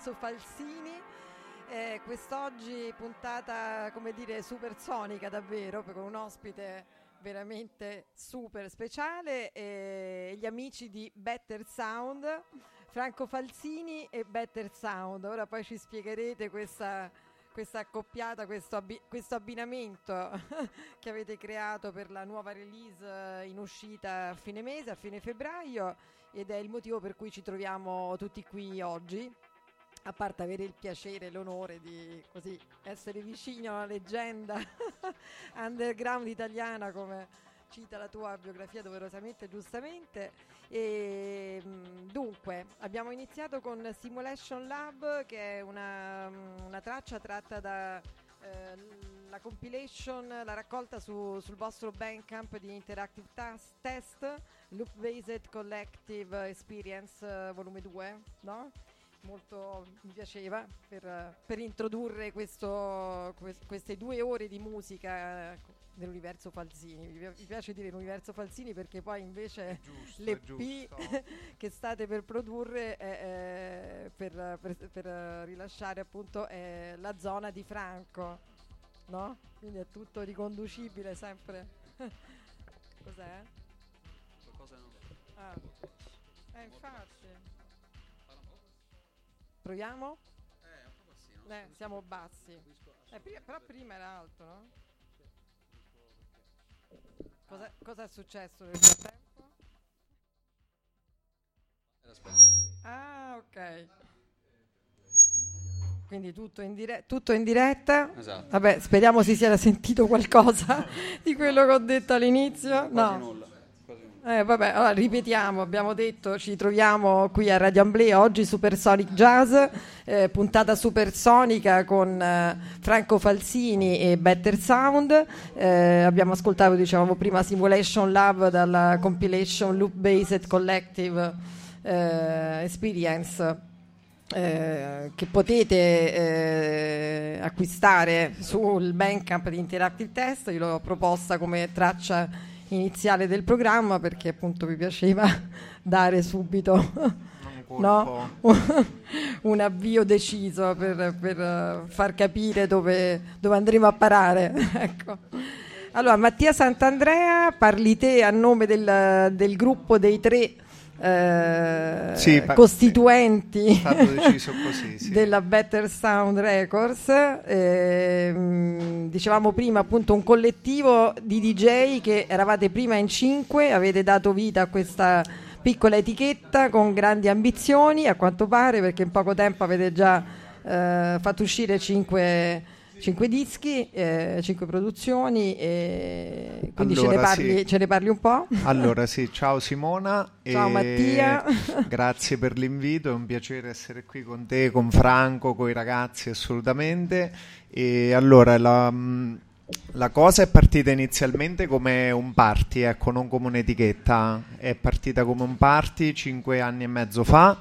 Lorenzo Falsini. Eh, quest'oggi puntata, come dire, supersonica davvero, con un ospite veramente super speciale e gli amici di Better Sound, Franco Falsini e Better Sound. Ora poi ci spiegherete questa, questa accoppiata, questo, abbi- questo abbinamento che avete creato per la nuova release in uscita a fine mese, a fine febbraio ed è il motivo per cui ci troviamo tutti qui oggi a parte avere il piacere e l'onore di così, essere vicino alla leggenda underground italiana come cita la tua biografia doverosamente e giustamente. E, dunque, abbiamo iniziato con Simulation Lab che è una, una traccia tratta da eh, la compilation, la raccolta su, sul vostro Bandcamp di Interactive tas- Test, Loop Based Collective Experience uh, volume 2, no? Molto mi piaceva per, per introdurre questo, queste due ore di musica nell'universo Falsini. Mi piace dire l'universo Falsini perché poi invece giusto, l'EP che state per produrre è, è per, per, per, rilasciare appunto è la zona di Franco, no? Quindi è tutto riconducibile sempre. Cos'è? Qualcosa non... Ah. Eh, infatti. Proviamo? Eh, un po' bassino. Eh, siamo bassi. Eh, prima, però prima era alto, no? Cosa, cosa è successo nel frattempo? Ah, ok. Quindi tutto in, dire- tutto in diretta. Esatto. Vabbè, speriamo si sia sentito qualcosa di quello che ho detto all'inizio. No. Eh, vabbè, allora ripetiamo, abbiamo detto, ci troviamo qui a Radio Amblea oggi Supersonic Jazz, eh, puntata supersonica con eh, Franco Falsini e Better Sound. Eh, abbiamo ascoltato, dicevamo prima, Simulation Lab dalla compilation Loop Based Collective eh, Experience. Eh, che potete eh, acquistare sul Bandcamp di Interactive Test, io l'ho proposta come traccia iniziale del programma perché appunto mi piaceva dare subito no? un avvio deciso per, per far capire dove, dove, andremo a parare. ecco. Allora, Mattia Sant'Andrea, parli te a nome del, del gruppo dei tre eh, sì, costituenti così, sì. della Better Sound Records. Eh, dicevamo prima appunto un collettivo di DJ che eravate prima in cinque, avete dato vita a questa piccola etichetta con grandi ambizioni, a quanto pare, perché in poco tempo avete già eh, fatto uscire cinque cinque dischi, eh, cinque produzioni, e quindi allora, ce, ne parli, sì. ce, ne parli, un po'? Allora sì, ciao Simona. Ciao Mattia. Grazie per l'invito, è un piacere essere qui con te, con Franco, con i ragazzi assolutamente. E allora la, la cosa è partita inizialmente come un party, ecco, non come un'etichetta, è partita come un party cinque anni e mezzo fa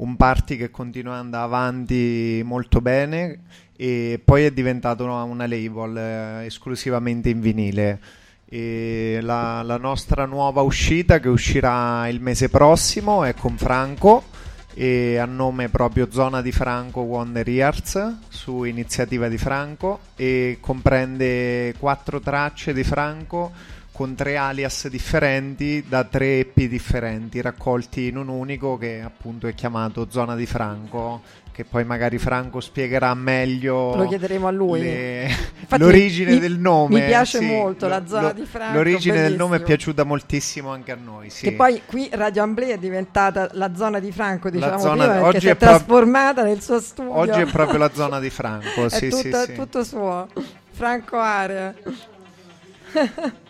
un party che continua ad andare avanti molto bene e poi è diventato una, label eh, esclusivamente in vinile. La, la, nostra nuova uscita che uscirà il mese prossimo è con Franco e a nome proprio Zona di Franco Wonder Years su iniziativa di Franco e comprende quattro tracce di Franco con tre alias differenti da tre EP differenti raccolti in un unico che appunto è chiamato Zona di Franco che poi magari Franco spiegherà meglio lo chiederemo a lui. le... Infatti, l'origine mi, del nome. mi piace sì, molto lo, la zona lo, di Franco l'origine bellissimo. del nome è piaciuta moltissimo anche a noi sì. che poi qui Radio Amblea è diventata la zona di Franco diciamo prima oggi si è, è trasformata nel suo studio. Oggi è proprio la zona di Franco è sì, tutto, sì, tutto suo. Franco Area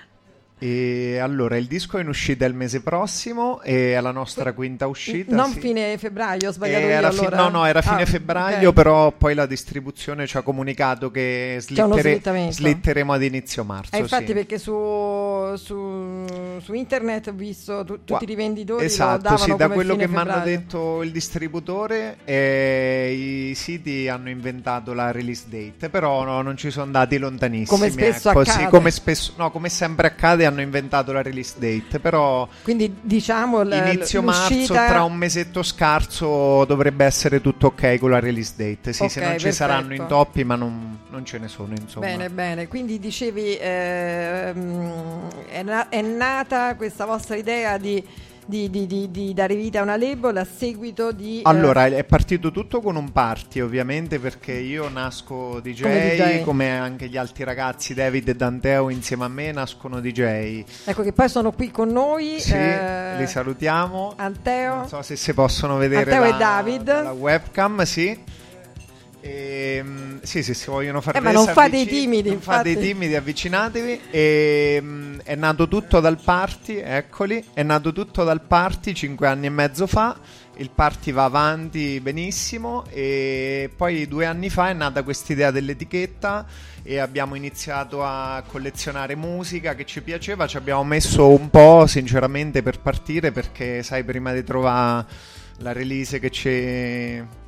E allora il disco è in uscita il mese prossimo e è la nostra quinta uscita. Non sì. fine febbraio, ho sbagliato io, fi- allora. No, no, era fine Ah, febbraio, ok. però poi la distribuzione ci ha comunicato che slittere- slitteremo ad inizio marzo. Eh, infatti sì. perché su, su, su internet ho visto tu- tutti i rivenditori Esatto, sì, da quello che mi hanno detto il distributore, eh, i siti hanno inventato la release date, però no, non ci sono andati lontanissimi. Come spesso ecco, accade. Sì, come, spesso, no, come sempre accade, hanno inventato la release date, però Quindi diciamo l- inizio marzo, tra un mesetto scarso, dovrebbe essere tutto ok con la release date. Sì, se Ok, non ci perfetto. saranno intoppi, ma non, non ce ne sono, insomma. Bene, bene. Quindi dicevi, ehm, è, na- è nata questa vostra idea di, di- di- di- di dare vita a una label a seguito di... eh, Allora, è partito tutto con un party, ovviamente, perché io nasco DJ, Come come, DJ. anche gli altri ragazzi, David e Danteo insieme a me nascono DJ. ecco che poi sono qui con noi. Sì, eh, li salutiamo. Anteo. Non so se si possono vedere Anteo e la, David. la webcam, sì. Ehm, sì, se si vogliono fare Eh, ma non fate i avvicin- timidi, non fate i timidi, avvicinatevi. Ehm, è nato tutto dal party, eccoli. È nato tutto dal party cinque anni e mezzo fa. Il party va avanti benissimo. E poi due anni fa è nata quest'idea dell'etichetta. E abbiamo iniziato a collezionare musica che ci piaceva. Ci abbiamo messo un po', sinceramente, per partire. Perché, sai, prima di trovare la release che ci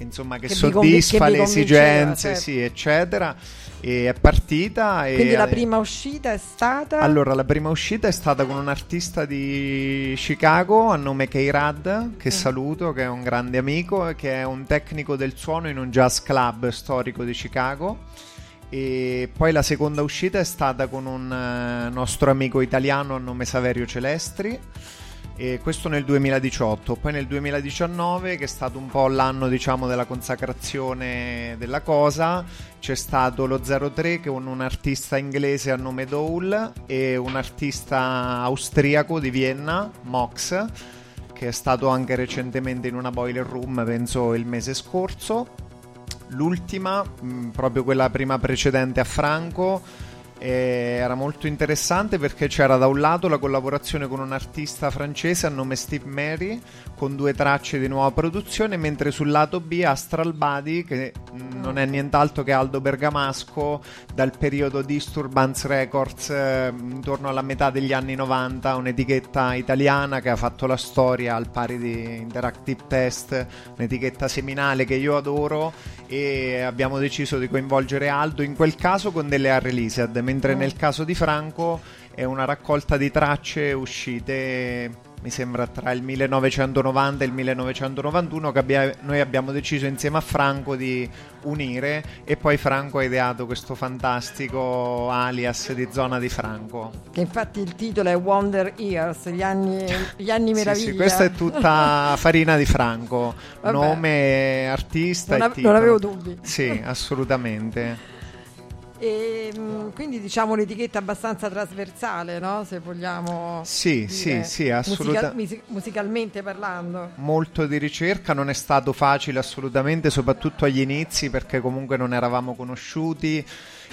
che insomma che, Che soddisfa che le convinceva, esigenze, certo. sì, eccetera. E è partita. e Quindi la prima uscita è stata... Allora, la prima uscita è stata con un artista di Chicago a nome K-Rad, che Mm. saluto, che è un grande amico, che è un tecnico del suono in un jazz club storico di Chicago. E poi la seconda uscita è stata con un eh, nostro amico italiano a nome Saverio Celestri. E questo nel 2018, poi nel 2019, che è stato un po' l'anno diciamo della consacrazione della cosa, c'è stato lo 03 con un artista inglese a nome Dole e un artista austriaco di Vienna, Mox, che è stato anche recentemente in una boiler room, penso il mese scorso. L'ultima, proprio quella prima precedente a Franco, era molto interessante perché c'era da un lato la collaborazione con un artista francese a nome Steve Mary con due tracce di nuova produzione, mentre sul lato B Astral Body, che non è nient'altro che Aldo Bergamasco dal periodo Disturbance Records eh, intorno alla metà degli anni 90, un'etichetta italiana che ha fatto la storia al pari di Interactive Test, un'etichetta seminale che io adoro e abbiamo deciso di coinvolgere Aldo in quel caso con delle unreleased, mentre Mm. nel caso di Franco è una raccolta di tracce uscite mi sembra tra il 1990 e il 1991 che abbia- noi abbiamo deciso insieme a Franco di unire e poi Franco ha ideato questo fantastico alias di zona di Franco. Che infatti il titolo è Wonder Years, gli anni, gli anni Sì, meraviglia. sì, questa è tutta farina di Franco, Vabbè. nome, artista non, e titolo. non avevo dubbi. Sì, assolutamente. E, mh, quindi diciamo un'etichetta abbastanza trasversale, no? Se vogliamo Sì, dire, sì, sì, musica- assolutamente. misi- musicalmente parlando. molto di ricerca, non è stato facile assolutamente, soprattutto agli inizi perché comunque non eravamo conosciuti.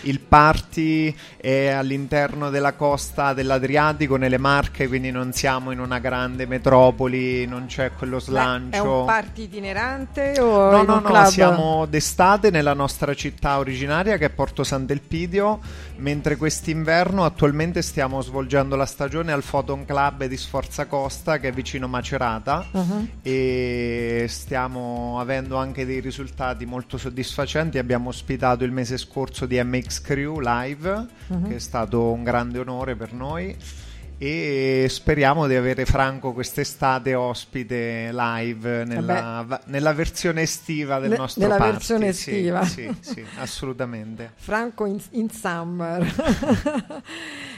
Il party è all'interno della costa dell'Adriatico, nelle Marche, quindi non siamo in una grande metropoli, non c'è quello Ma slancio. È un party itinerante o No, no, no, siamo d'estate nella nostra città originaria che è Porto Sant'Elpidio, mentre quest'inverno attualmente stiamo svolgendo la stagione al Photon Club di Sforza Costa che è vicino Macerata Mhm. e stiamo avendo anche dei risultati molto soddisfacenti. Abbiamo ospitato il mese scorso di MX Crew live, Mhm. che è stato un grande onore per noi. E speriamo di avere Franco quest'estate ospite live nella, nella versione estiva del Ne- nostro nella party. versione Sì, estiva. Sì, sì, assolutamente. Franco in, in summer.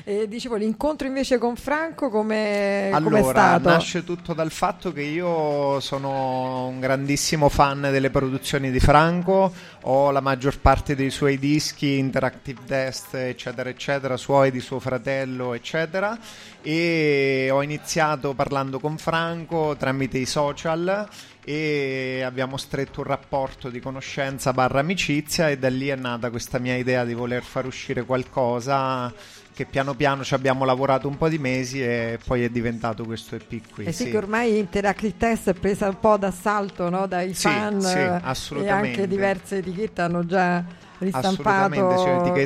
e dicevo, l'incontro invece con Franco come è Allora, stato? nasce tutto dal fatto che io sono un grandissimo fan delle produzioni di Franco, ho la maggior parte dei suoi dischi, Interactive Test, eccetera, eccetera, suoi di suo fratello, eccetera, e ho iniziato parlando con Franco tramite i social e abbiamo stretto un rapporto di conoscenza barra amicizia e da lì è nata questa mia idea di voler far uscire qualcosa che piano piano ci abbiamo lavorato un po' di mesi e poi è diventato questo EP qui. Eh sì, sì. che ormai Interactive Test è presa un po' d'assalto no? dai Sì, fan sì, eh, e assolutamente. anche diverse etichette hanno già Assolutamente, ristampato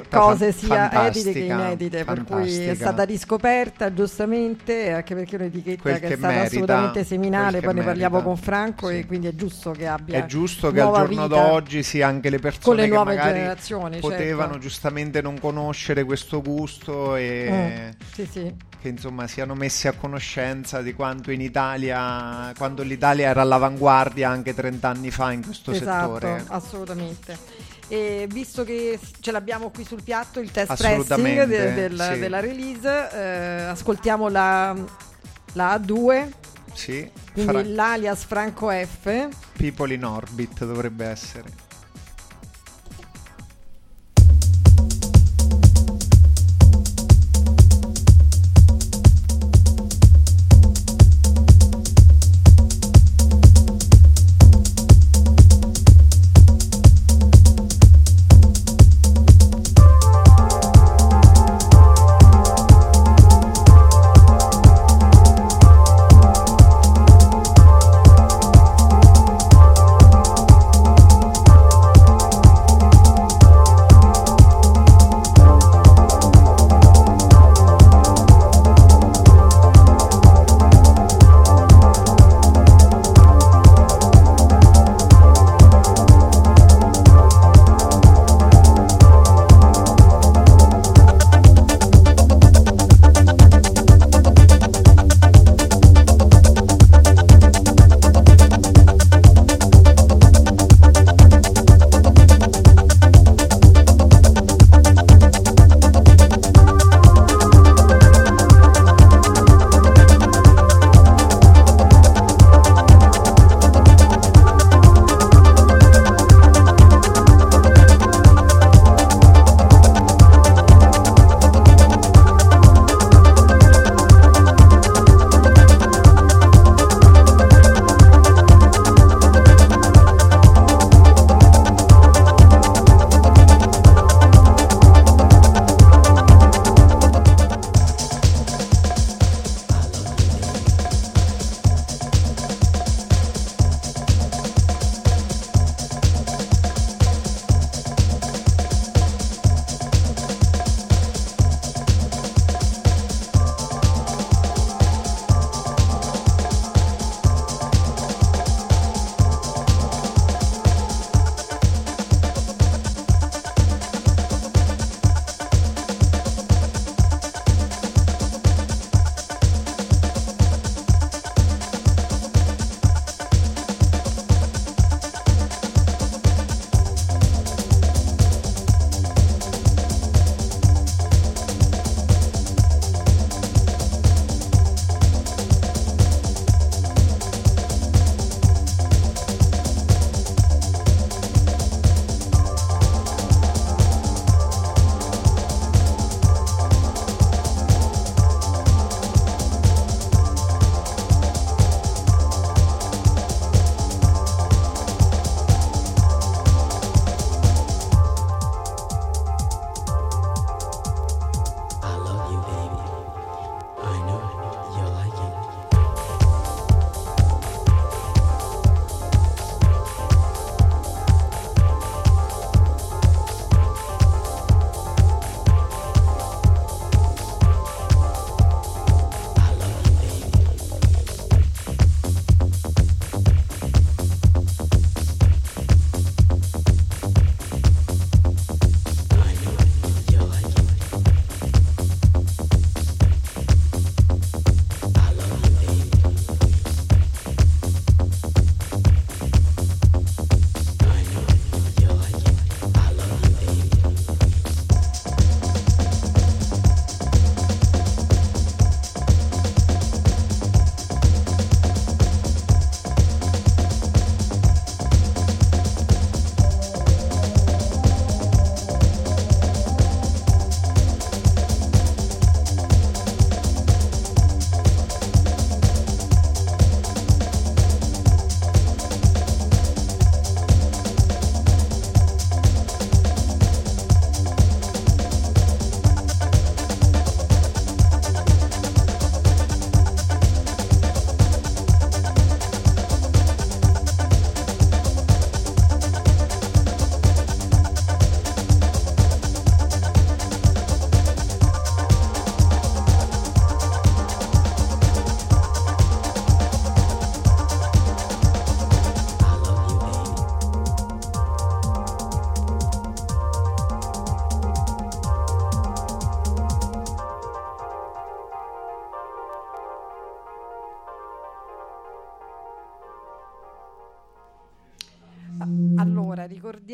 cose sia edite che fantastica, inedite, per cui è stata riscoperta giustamente, anche perché è un'etichetta che, che è stata merita, assolutamente seminale, poi ne parliamo merita, con Franco sì. e quindi è giusto che abbia È giusto che al giorno d'oggi sia anche le con persone le che nuove magari generazioni, potevano certo. giustamente non conoscere questo gusto e Mm, sì, sì. che insomma siano messi a conoscenza di quanto in Italia, quando l'Italia era all'avanguardia anche 30 anni fa in questo esatto, settore. assolutamente. E visto che ce l'abbiamo qui sul piatto il test pressing Assolutamente, de- del- sì. della release, eh, ascoltiamo la, la A2, Sì, quindi Fra- l'alias Franco F. People in Orbit dovrebbe essere.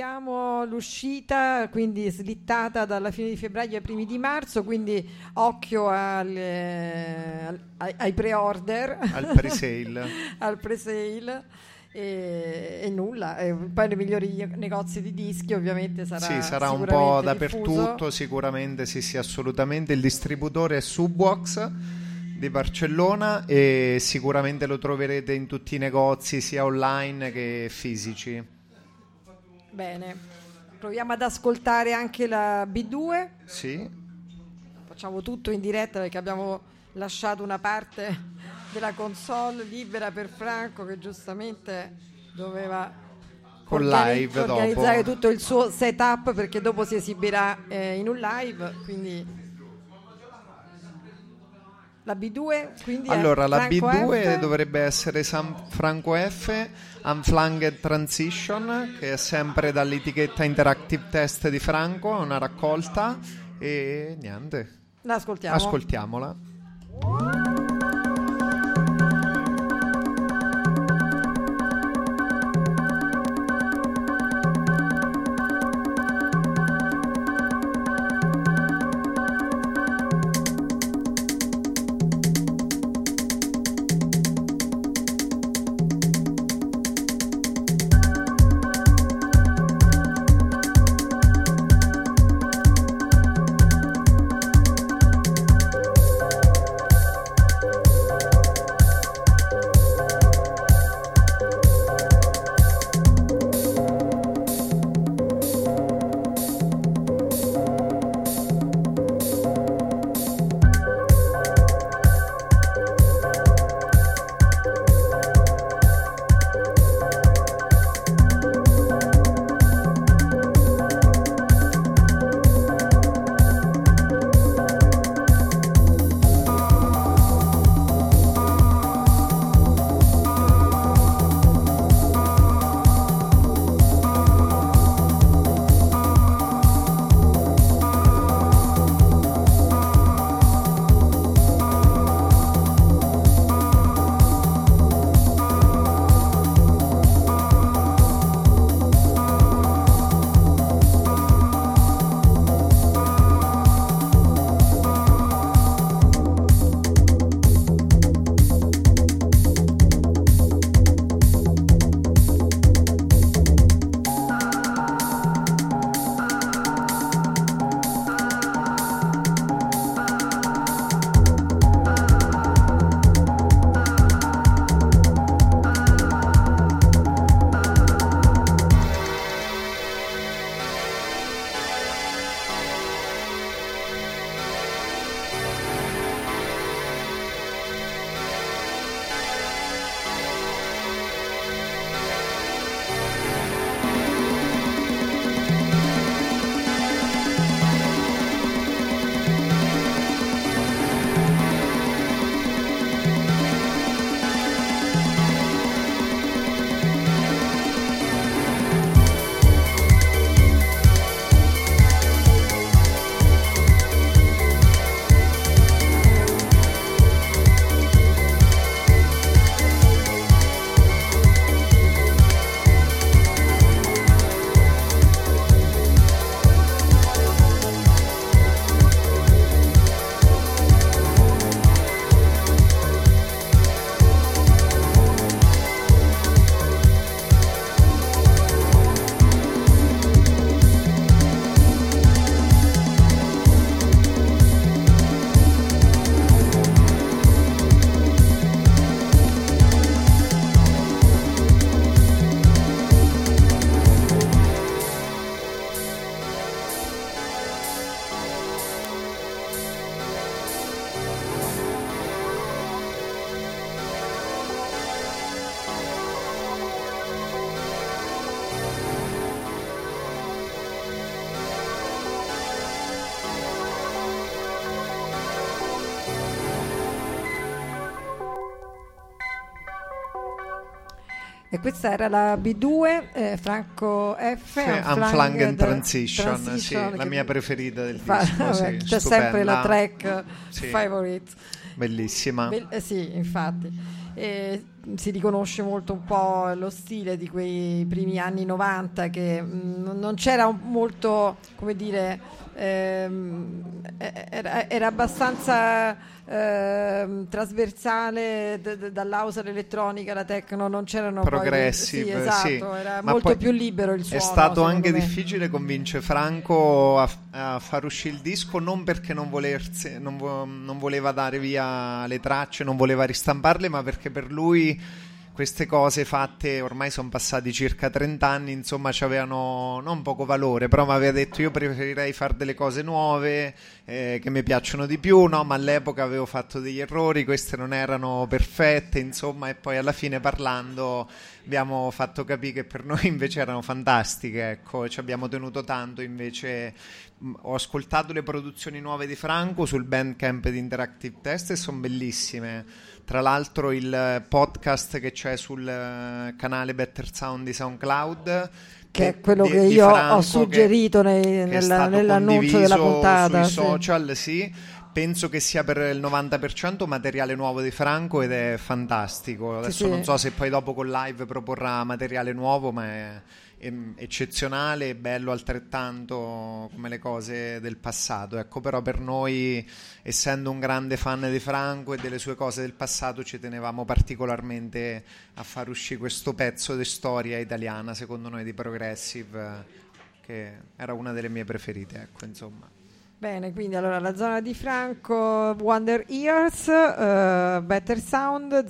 Ricordiamo l'uscita, quindi slittata dalla fine di febbraio ai primi di marzo, quindi occhio alle, ai, ai pre-order. Al pre-sale. al pre-sale. E, e, nulla, e poi nei migliori negozi di dischi ovviamente sarà Sì, sarà un po' dappertutto, sicuramente sì, sì, assolutamente. Il distributore è Subbox di Barcellona e sicuramente lo troverete in tutti i negozi sia online che fisici. Bene, proviamo ad ascoltare anche la B2. Sì. Facciamo tutto in diretta perché abbiamo lasciato una parte della console libera per Franco che giustamente doveva con live organizzare dopo. tutto il suo setup perché dopo si esibirà eh, in un live, quindi la B2 quindi allora la B2 F. dovrebbe essere San Franco F Unflanged Transition che è sempre dall'etichetta Interactive Test di Franco è una raccolta. E niente. L'ascoltiamo. ascoltiamola E questa era la B2, eh, Franco F. Unflanged Transition, Transition sì, la mia preferita del fa, disco. Vabbè, sì, c'è stupenda. sempre la track sì. favorite. Bellissima. Be- eh, sì, infatti. e si riconosce molto un po' lo stile di quei primi anni 90 che mh, mm, non c'era molto, come dire, ehm, era, era, abbastanza ehm, trasversale d- d- dall'house all'elettronica, la techno, non c'erano progressive, poi, sì, esatto, sì. era Ma molto più libero il suono. È stato anche me. difficile convincere Franco a, a, far uscire il disco non perché non, volersi, non, vo- non voleva dare via le tracce, non voleva ristamparle, ma perché per lui queste cose fatte ormai sono passati circa 30 anni, insomma, ci avevano non poco valore, però mi aveva detto io preferirei fare delle cose nuove eh, che mi piacciono di più, no, ma all'epoca avevo fatto degli errori, queste non erano perfette, insomma, e poi alla fine parlando abbiamo fatto capire che per noi invece erano fantastiche, ecco, ci abbiamo tenuto tanto, invece mh, ho ascoltato le produzioni nuove di Franco sul Bandcamp di Interactive Test e sono bellissime tra l'altro il podcast che c'è sul eh, canale Better Sound di SoundCloud che è quello di, che io ho suggerito che, nei, che nella, nell'annuncio della puntata sui sì. social, sì. Penso che sia per il 90% materiale nuovo di Franco ed è fantastico. Adesso sì, non so se poi dopo con live proporrà materiale nuovo, ma è eccezionale e bello altrettanto come le cose del passato. Ecco, però per noi, essendo un grande fan di Franco e delle sue cose del passato, ci tenevamo particolarmente a far uscire questo pezzo di storia italiana, secondo noi di Progressive, che era una delle mie preferite, ecco, insomma. Bene, quindi allora la zona di Franco, Wonder Ears, uh, Better Sound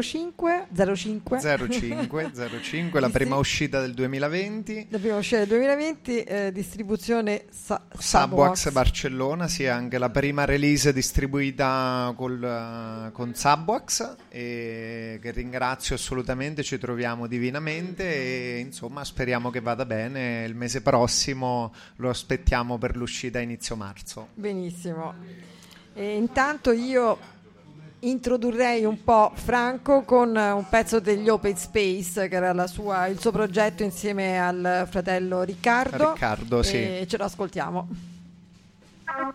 005, 05. 05, 05 la prima uscita del 2020. La prima uscita del 2020, eh, distribuzione sa- Subwax Barcellona, sì, anche la prima release distribuita col, uh, con Subwax, e che ringrazio assolutamente, ci troviamo divinamente e insomma speriamo che vada bene. Il mese prossimo lo aspettiamo per l'uscita inizio marzo marzo. Benissimo. E intanto io introdurrei un po' Franco con un pezzo degli Open Space che era sua, il suo progetto insieme al fratello Riccardo. Riccardo, sì. E ce lo ascoltiamo. Ecco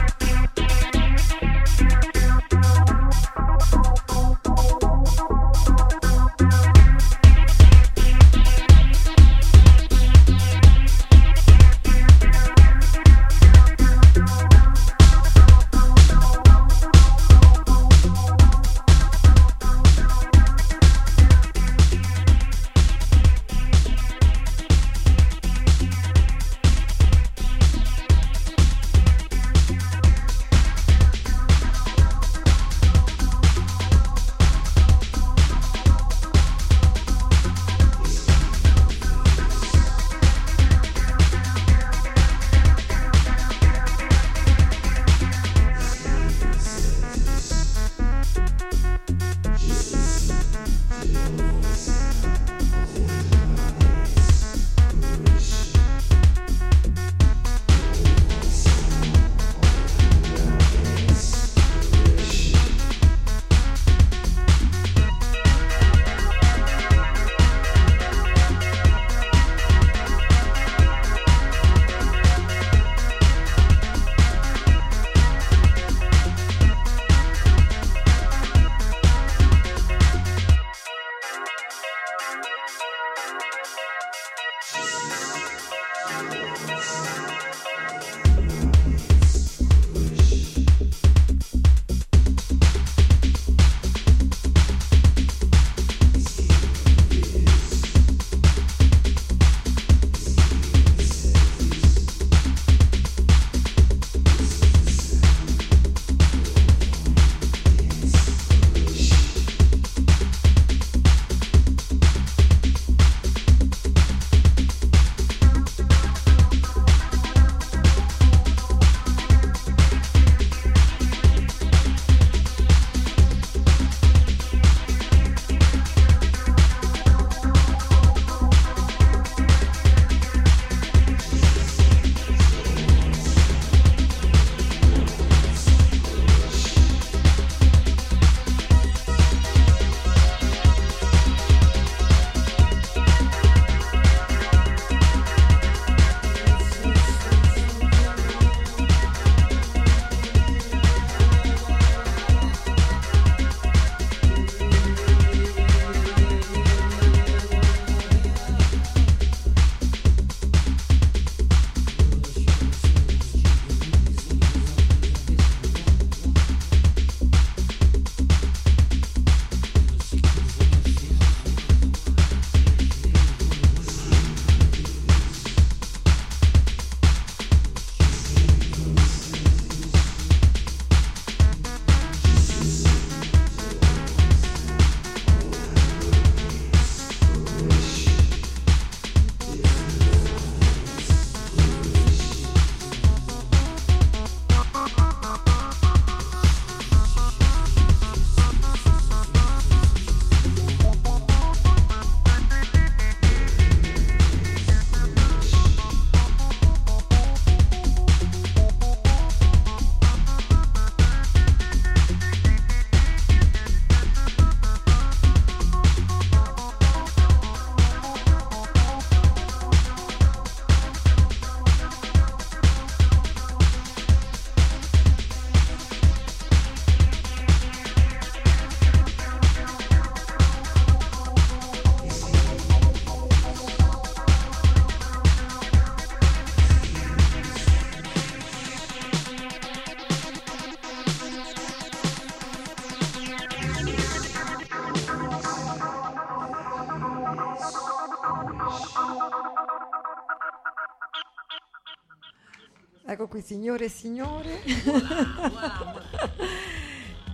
qui, signore e signore.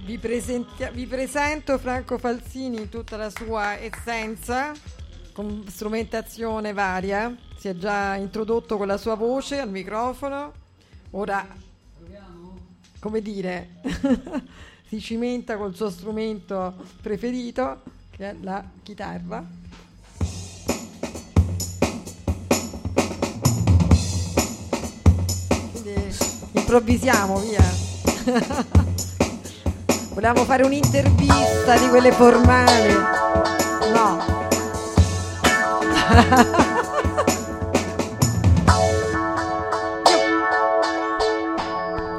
vi, presenti- vi presento Franco Falsini in tutta la sua essenza, con strumentazione varia. Si è già introdotto con la sua voce al microfono. Ora, come dire, si cimenta col suo strumento preferito, che è la chitarra. Improvvisiamo, via. Volevamo fare un'intervista di quelle formali. No.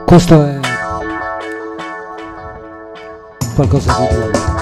Questo è qualcosa di buono.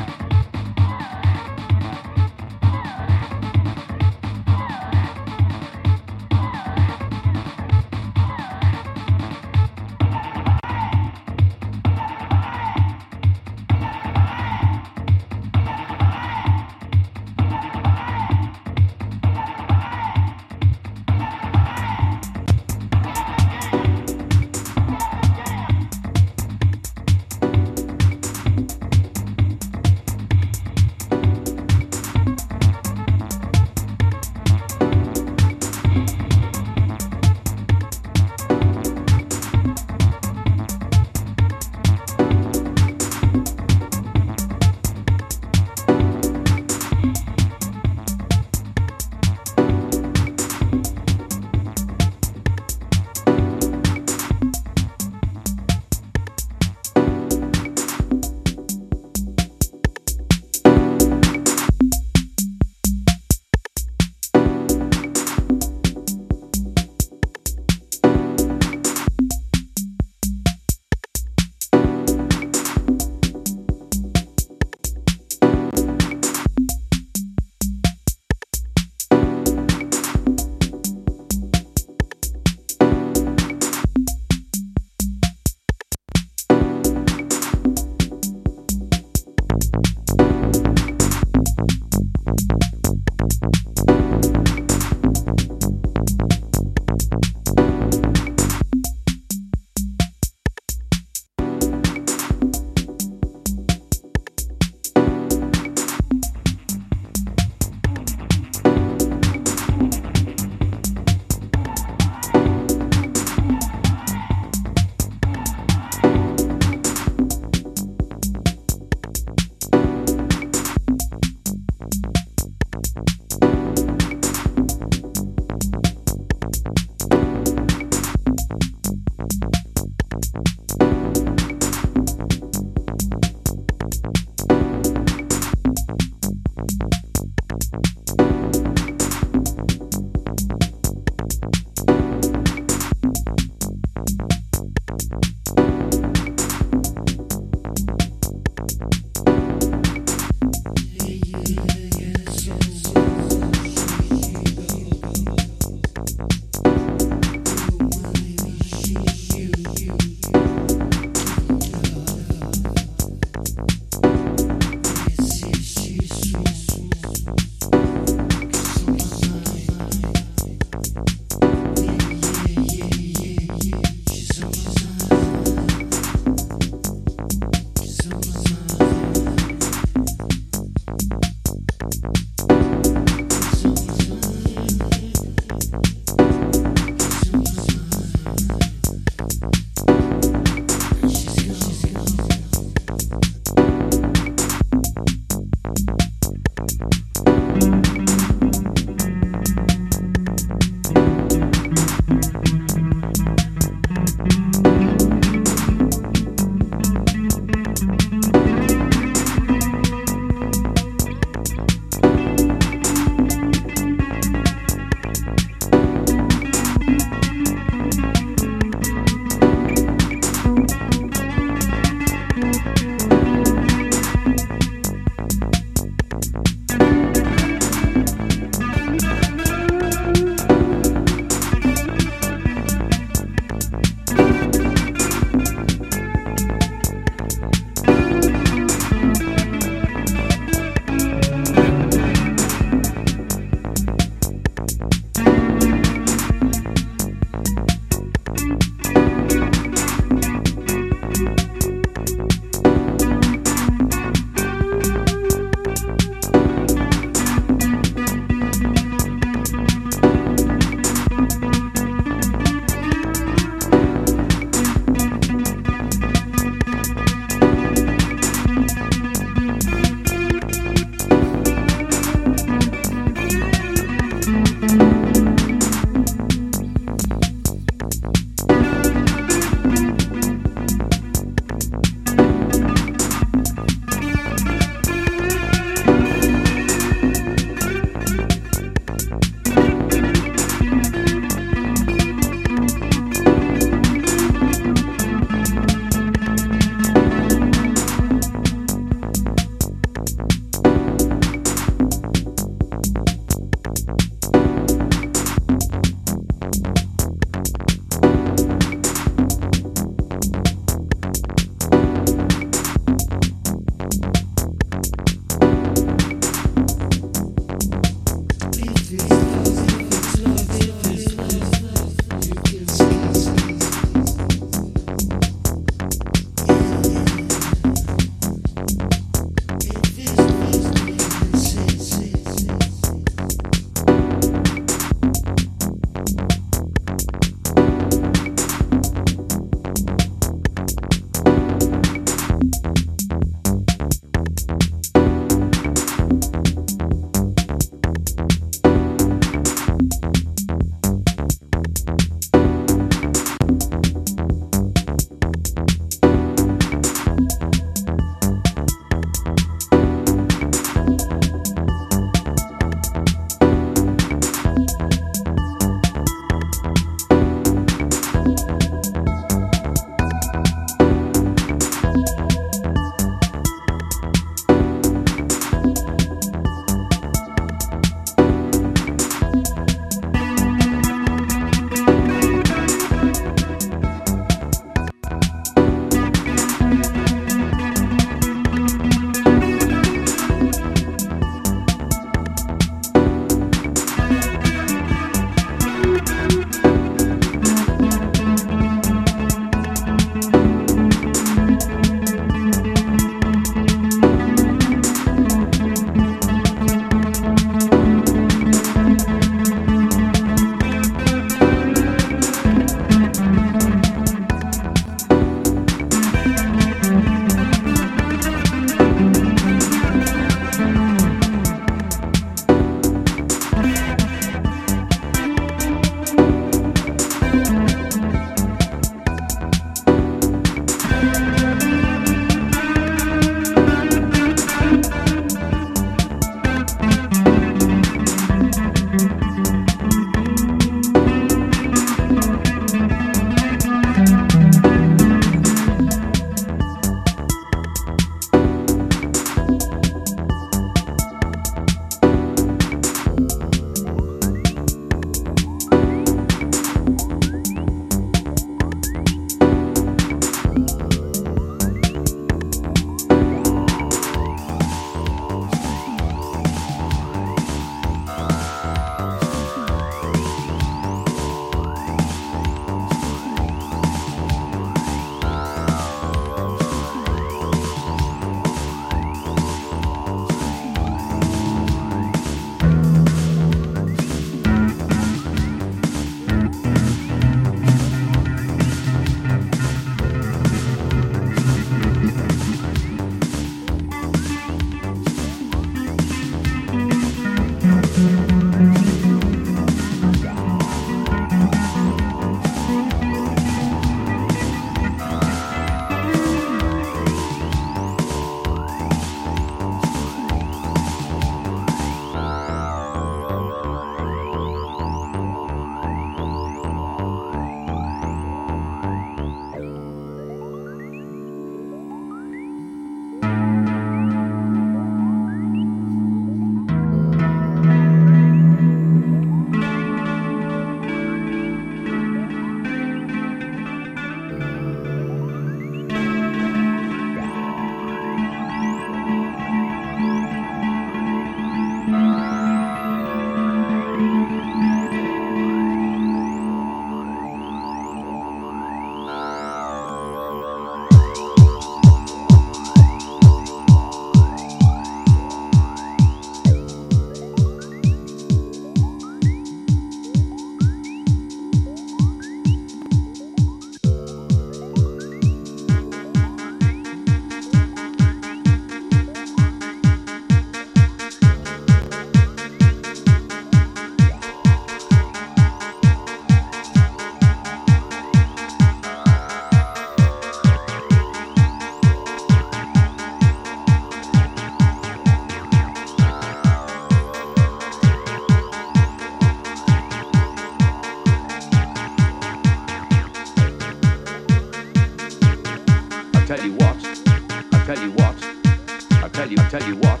Tell you, what,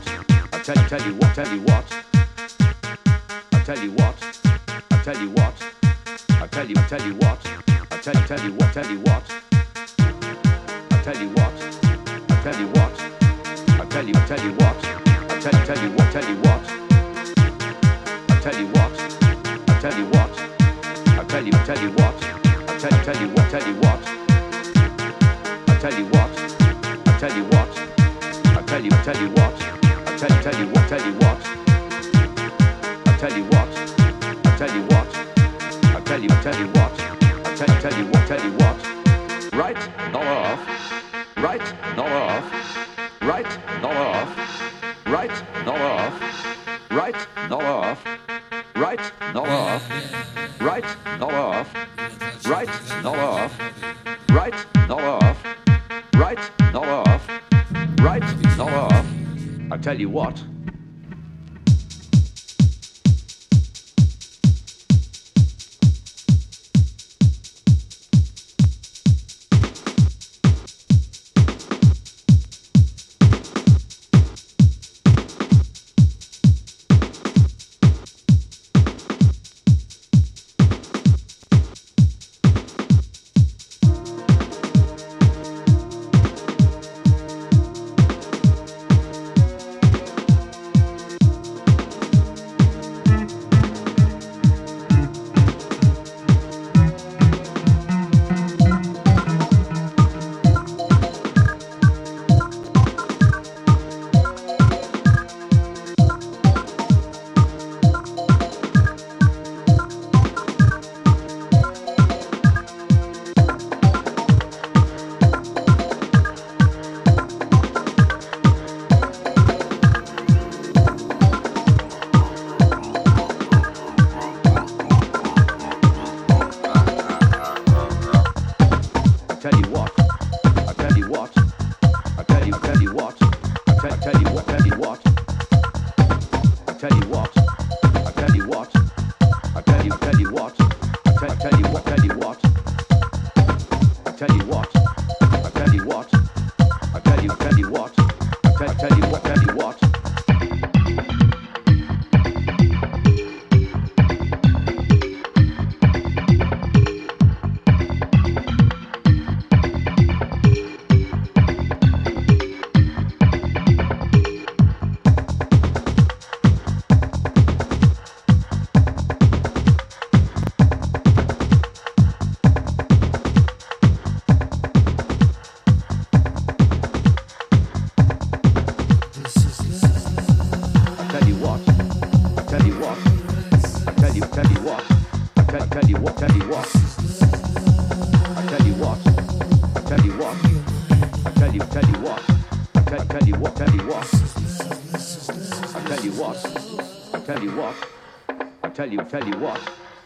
I tell you tell, you what, tell you what, I tell you what, I tell you what, I tell you, I tell you what, I tell, you tell you what, tell you what, I tell you what, I tell you what, I tell you, I tell you what, I tell, you tell you what, tell you what, I tell you what, I tell you what, I tell you, tell you what, I tell, you tell you what, tell you what I tell you what, I tell you what, tell you, tell you what, I tell, tell you what, tell you what, I tell you what, I tell you what, I tell you, tell you what, I tell, tell you what, tell you what, right, not off, right, not off, what. tell you what,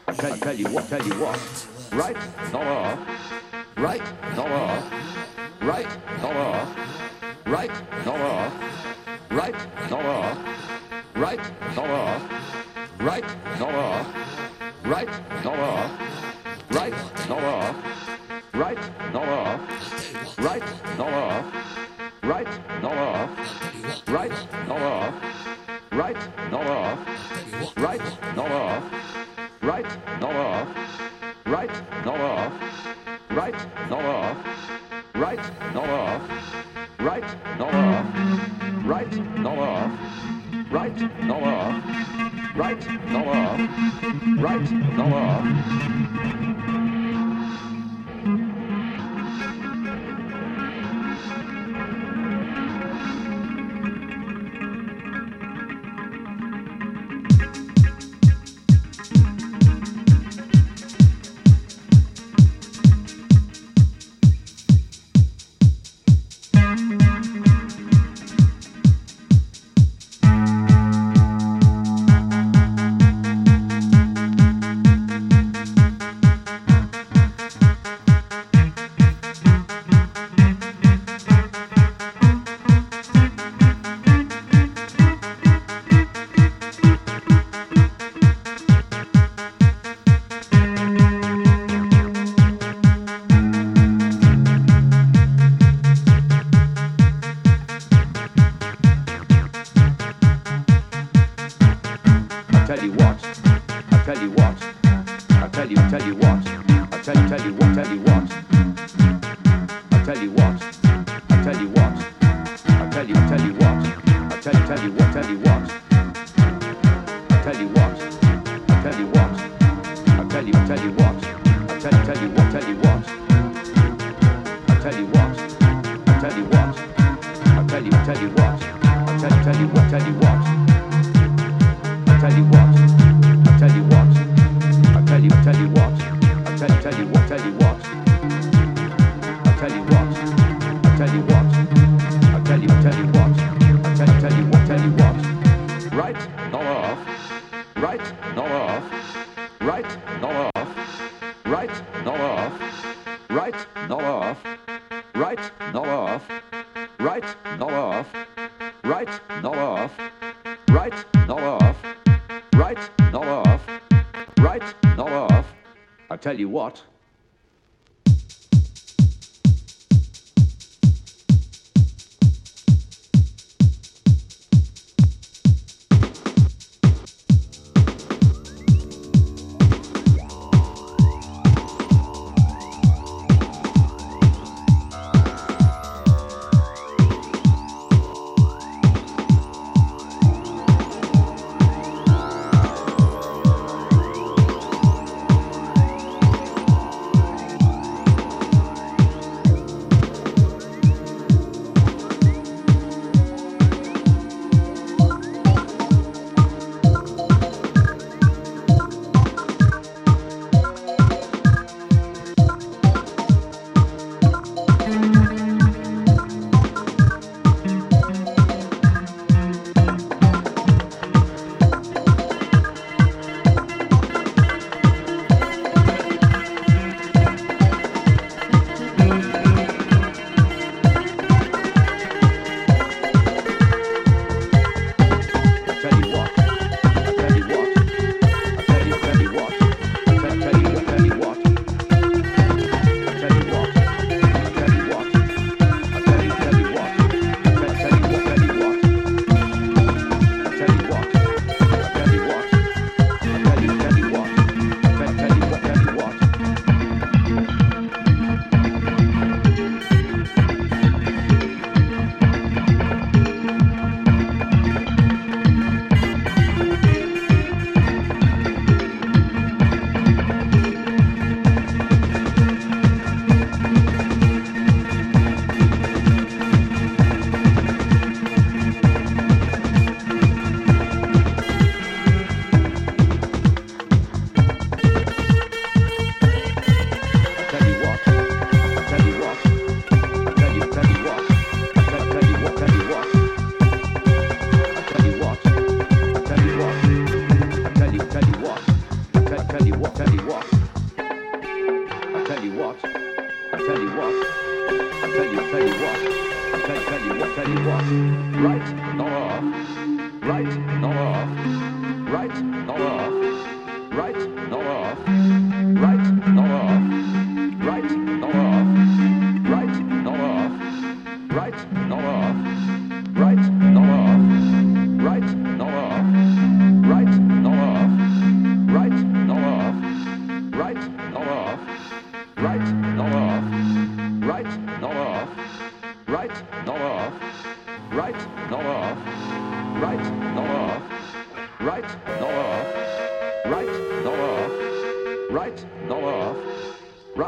I tell, tell you what, tell you what.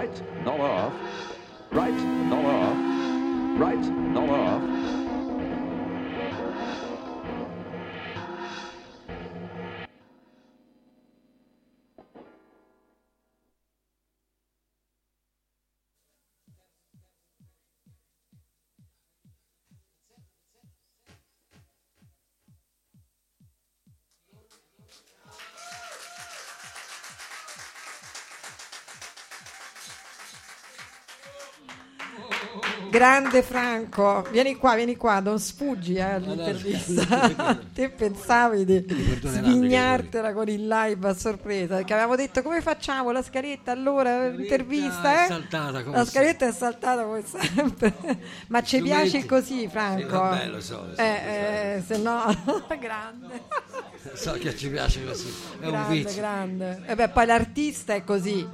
Right, not off. Right, not Grande Franco, vieni qua, vieni qua, non sfuggi eh, all'intervista. Te pensavi di svignartela con il live a sorpresa, perché avevamo detto come facciamo la scaletta allora, l'intervista, è eh? saltata come La scaletta è saltata come sempre, ma ci piace così Franco. Sì, vabbè, lo so, lo so. Eh, eh, se no, grande. So che ci piace così. È un grande, vizio. grande. E beh, poi l'artista è così,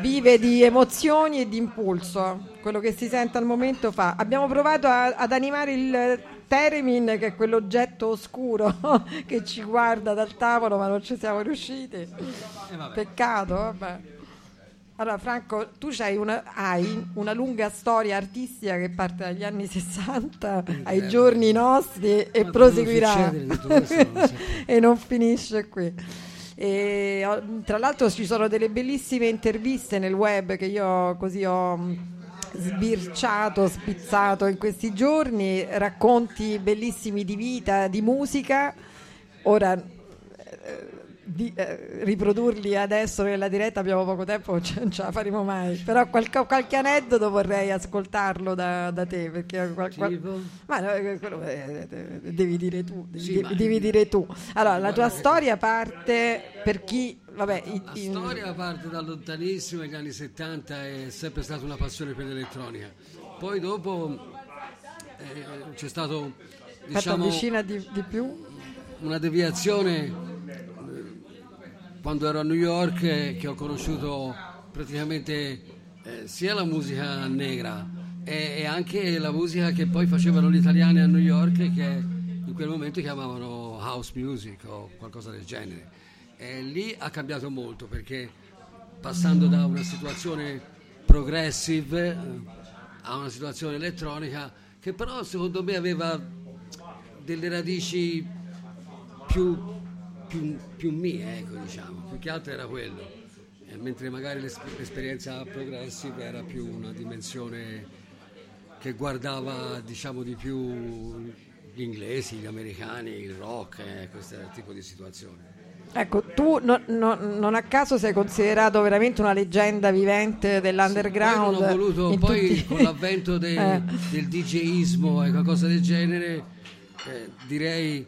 vive di emozioni e di impulso, quello che si sente al momento fa. Abbiamo provato a- ad animare il Teremin, che è quell'oggetto oscuro che ci guarda dal tavolo, ma non ci siamo riusciti. Eh, Peccato, vabbè. Allora Franco, tu c'hai una, hai una lunga storia artistica che parte dagli anni 60 ai giorni nostri e proseguirà e non finisce qui. E, tra l'altro ci sono delle bellissime interviste nel web che io così ho mh, sbirciato, spizzato in questi giorni, racconti bellissimi di vita, di musica. Ora eh, di, eh, riprodurli adesso nella diretta abbiamo poco tempo, non ce, non ce la faremo mai. Però qualche, qualche aneddoto vorrei ascoltarlo da, da te. Perché qual- qual- ma eh, quello, eh, eh, devi dire tu. Devi, Sì, devi dire tu. Allora, la tua storia parte per chi. Vabbè, La in- storia parte da lontanissimo, negli anni 70, è sempre stata una passione per l'elettronica. Poi dopo eh, c'è stato aspetta, diciamo, vicina di, di più. una deviazione quando ero a New York eh, che ho conosciuto praticamente eh, sia la musica negra e, e anche la musica che poi facevano gli italiani a New York che in quel momento chiamavano house music o qualcosa del genere. E lì ha cambiato molto perché passando da una situazione progressive eh, a una situazione elettronica che però secondo me aveva delle radici più, più, più mie, ecco, diciamo, più che altro era quello. Eh, mentre magari l'es- l'esperienza progressive era più una dimensione che guardava diciamo di più gli inglesi, gli americani, il rock, eh, questo tipo di situazione. Ecco, tu no- no- non a caso sei considerato veramente una leggenda vivente dell'underground. Poi non ho voluto, poi tutti- con l'avvento de- Eh. del DJismo e qualcosa del genere, eh, direi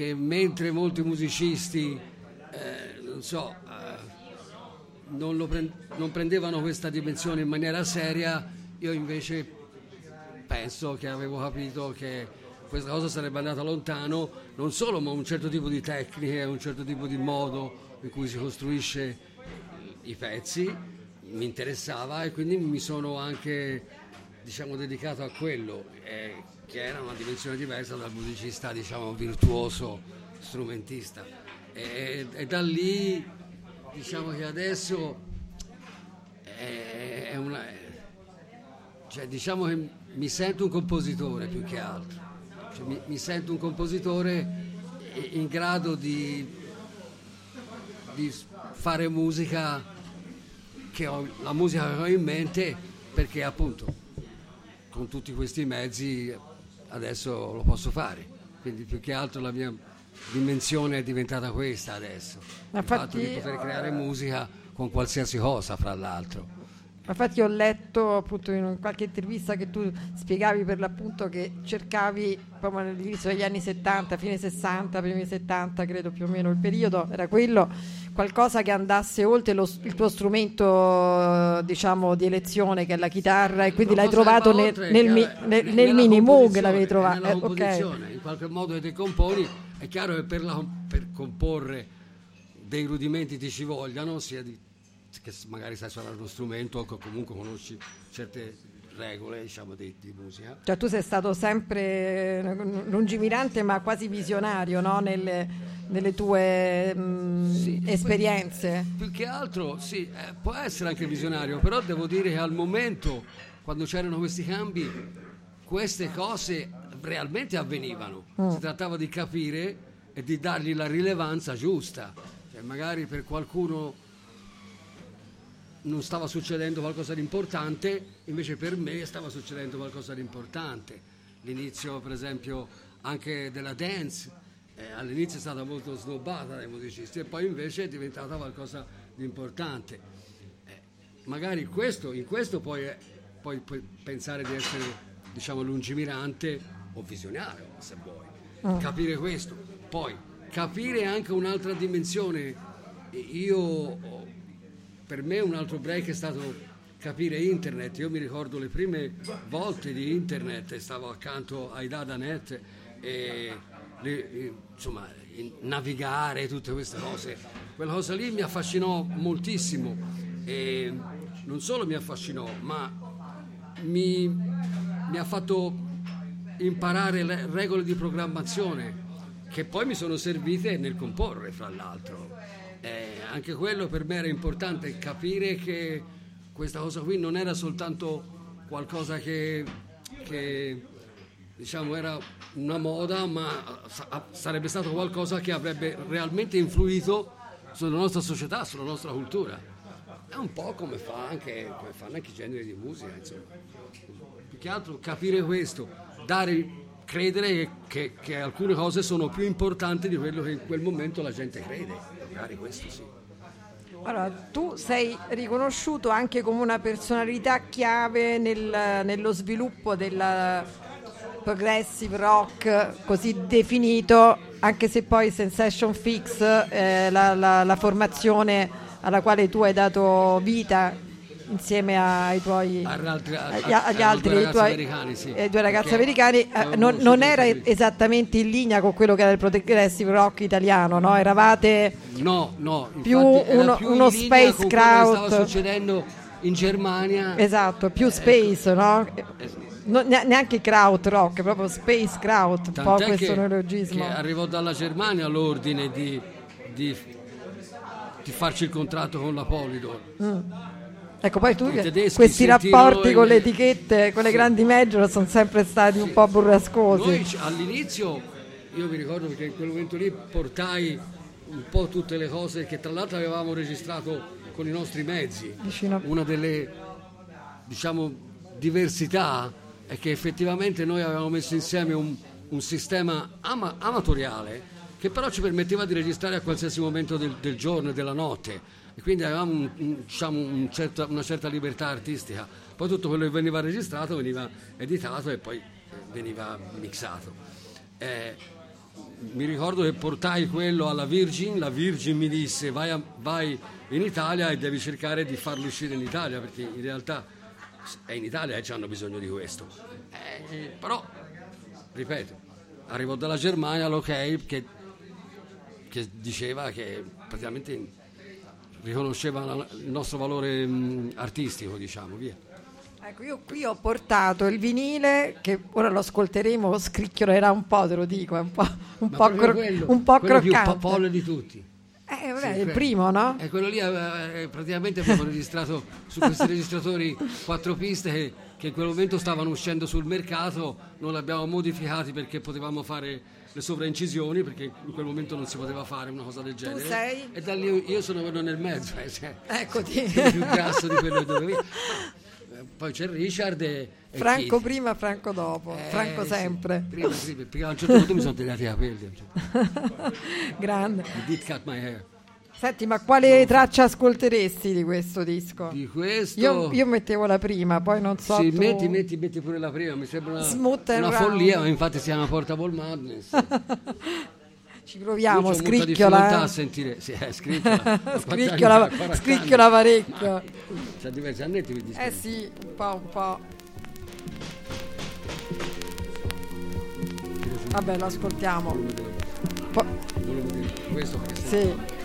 che mentre molti musicisti, eh, non so, eh, non, lo pren- non prendevano questa dimensione in maniera seria, io invece penso che avevo capito che questa cosa sarebbe andata lontano, non solo, ma un certo tipo di tecniche, un certo tipo di modo in cui si costruisce i pezzi, mi interessava e quindi mi sono anche diciamo, dedicato a quello, eh, che era una dimensione diversa dal musicista diciamo, virtuoso, strumentista. E, e da lì diciamo che adesso è, è una... Cioè, diciamo che mi sento un compositore più che altro. Cioè, mi, mi sento un compositore in grado di, di fare musica che ho, la musica che ho in mente perché appunto con tutti questi mezzi adesso lo posso fare. Quindi più che altro la mia dimensione è diventata questa adesso. Ma Il fatto di poter creare musica con qualsiasi cosa, fra l'altro. Infatti ho letto appunto in qualche intervista che tu spiegavi per l'appunto che cercavi proprio all'inizio degli anni 70, fine 60, primi 70 credo più o meno il periodo, era quello, qualcosa che andasse oltre lo- il tuo strumento diciamo di elezione che è la chitarra e quindi l'hai trovato che va nel, nel, che mi- nel- nel mini Moog composizione, l'avevi trovato. Nella eh, composizione, in qualche modo che te componi, è chiaro che per, la- per comporre dei rudimenti ti ci vogliano, sia di, che magari sai suonare uno strumento o comunque conosci certe regole diciamo, di, di musica. Cioè tu sei stato sempre eh, lungimirante ma quasi visionario no? nelle, nelle tue mm, Sì, esperienze. Più che altro, sì, eh, può essere anche visionario, però devo dire che al momento, quando c'erano questi cambi, queste cose realmente avvenivano. Si trattava di capire e di dargli la rilevanza giusta. Cioè, magari per qualcuno non stava succedendo qualcosa di importante, invece per me stava succedendo qualcosa di importante. L'inizio, per esempio, anche della dance, eh, all'inizio è stata molto snobbata dai musicisti e poi invece è diventata qualcosa di importante. Eh, magari questo, in questo puoi, eh, puoi- puoi pensare di essere, diciamo, lungimirante o visionario, se vuoi. Capire questo. Poi, capire anche un'altra dimensione. Io per me un altro break è stato capire internet. Io mi ricordo le prime volte di internet, stavo accanto ai Dadanet e le- insomma in- navigare tutte queste cose. Quella cosa lì mi affascinò moltissimo e non solo mi affascinò, ma mi, mi ha fatto imparare le regole di programmazione che poi mi sono servite nel comporre, fra l'altro. Eh, anche quello per me era importante, capire che questa cosa qui non era soltanto qualcosa che, che, diciamo era una moda, ma sa- sarebbe stato qualcosa che avrebbe realmente influito sulla nostra società, sulla nostra cultura. È un po' come, fa anche, come fanno anche i generi di musica, insomma. Più che altro capire questo, dare, credere che- che alcune cose sono più importanti di quello che in quel momento la gente crede. Magari questo sì. Allora, tu sei riconosciuto anche come una personalità chiave nel- nello sviluppo del progressive rock così definito, anche se poi Sensation Fix, eh, la, la- la formazione alla quale tu hai dato vita insieme ai tuoi Agli altri- agli, altri due i ragazzi tuoi- americani, sì. eh, due ragazzi americani eh, non, non era esattamente in linea con quello che era il progressive rock italiano, no? Eravate No, no, Più uno- più uno space crowd. stava succedendo in Germania. esatto, più space, no? No, ne- neanche kraut rock, proprio space kraut, un po' questo che, neologismo. che arrivò dalla Germania l'ordine di, di, di farci il contratto con la Polydor. Ecco, poi tu tedeschi questi rapporti con le etichette, con le Sì. grandi major sono sempre stati un po' burrascosi. Noi all'inizio, io mi ricordo perché in quel momento lì portai un po' tutte le cose che tra l'altro avevamo registrato con i nostri mezzi. Vicino Una delle diciamo, diversità è che effettivamente noi avevamo messo insieme un, un sistema ama- amatoriale che però ci permetteva di registrare a qualsiasi momento del, del giorno e della notte e quindi avevamo un- un- diciamo, un certa- una certa libertà artistica. Poi tutto quello che veniva registrato veniva editato e poi veniva mixato. Eh, mi ricordo che portai quello alla Virgin, la Virgin mi disse vai, a- vai in Italia e devi cercare di farlo uscire in Italia perché in realtà è in Italia e hanno bisogno di questo. Eh, però, ripeto, arrivò dalla Germania l'ok che, che diceva che praticamente riconosceva la- il nostro valore mh, artistico, diciamo, via. Ecco, io qui ho portato il vinile che ora lo ascolteremo, scricchiolerà un po', te lo dico, è un po', un Ma po', cro- quello, un po' quello più popolo di tutti. Eh, vabbè, Sì, il primo, no? E quello lì eh, praticamente abbiamo registrato su questi registratori quattro piste che, che in quel momento stavano uscendo sul mercato, non li abbiamo modificati perché potevamo fare le sovraincisioni perché in quel momento non si poteva fare una cosa del genere. sei? E da lì io sono quello nel mezzo, eh, cioè, Eccoti. più grasso di quello che dovevi. Eh, Poi c'è Richard e, e Franco Keith. prima, Franco dopo, Eh, Franco sì, sempre. prima, sì, perché a un certo punto mi sono tagliati i capelli. certo- Grande. I did cut my hair. Senti, ma quale traccia ascolteresti di questo disco? Di questo... Io, io mettevo la prima, poi non so. sì, tu- metti, metti, metti pure la prima, mi sembra una, Smooth una follia, ma infatti si chiama Portable Madness. Ci proviamo, scricchiola. difficoltà eh. a sentire, sì, è scricchiola. Scricchiola, scricchiola parecchio. C'ha diversi annetti quindi. Eh sì, un po', un po'. Vabbè, lo ascoltiamo. Po- Volevo dire questo perché Sì.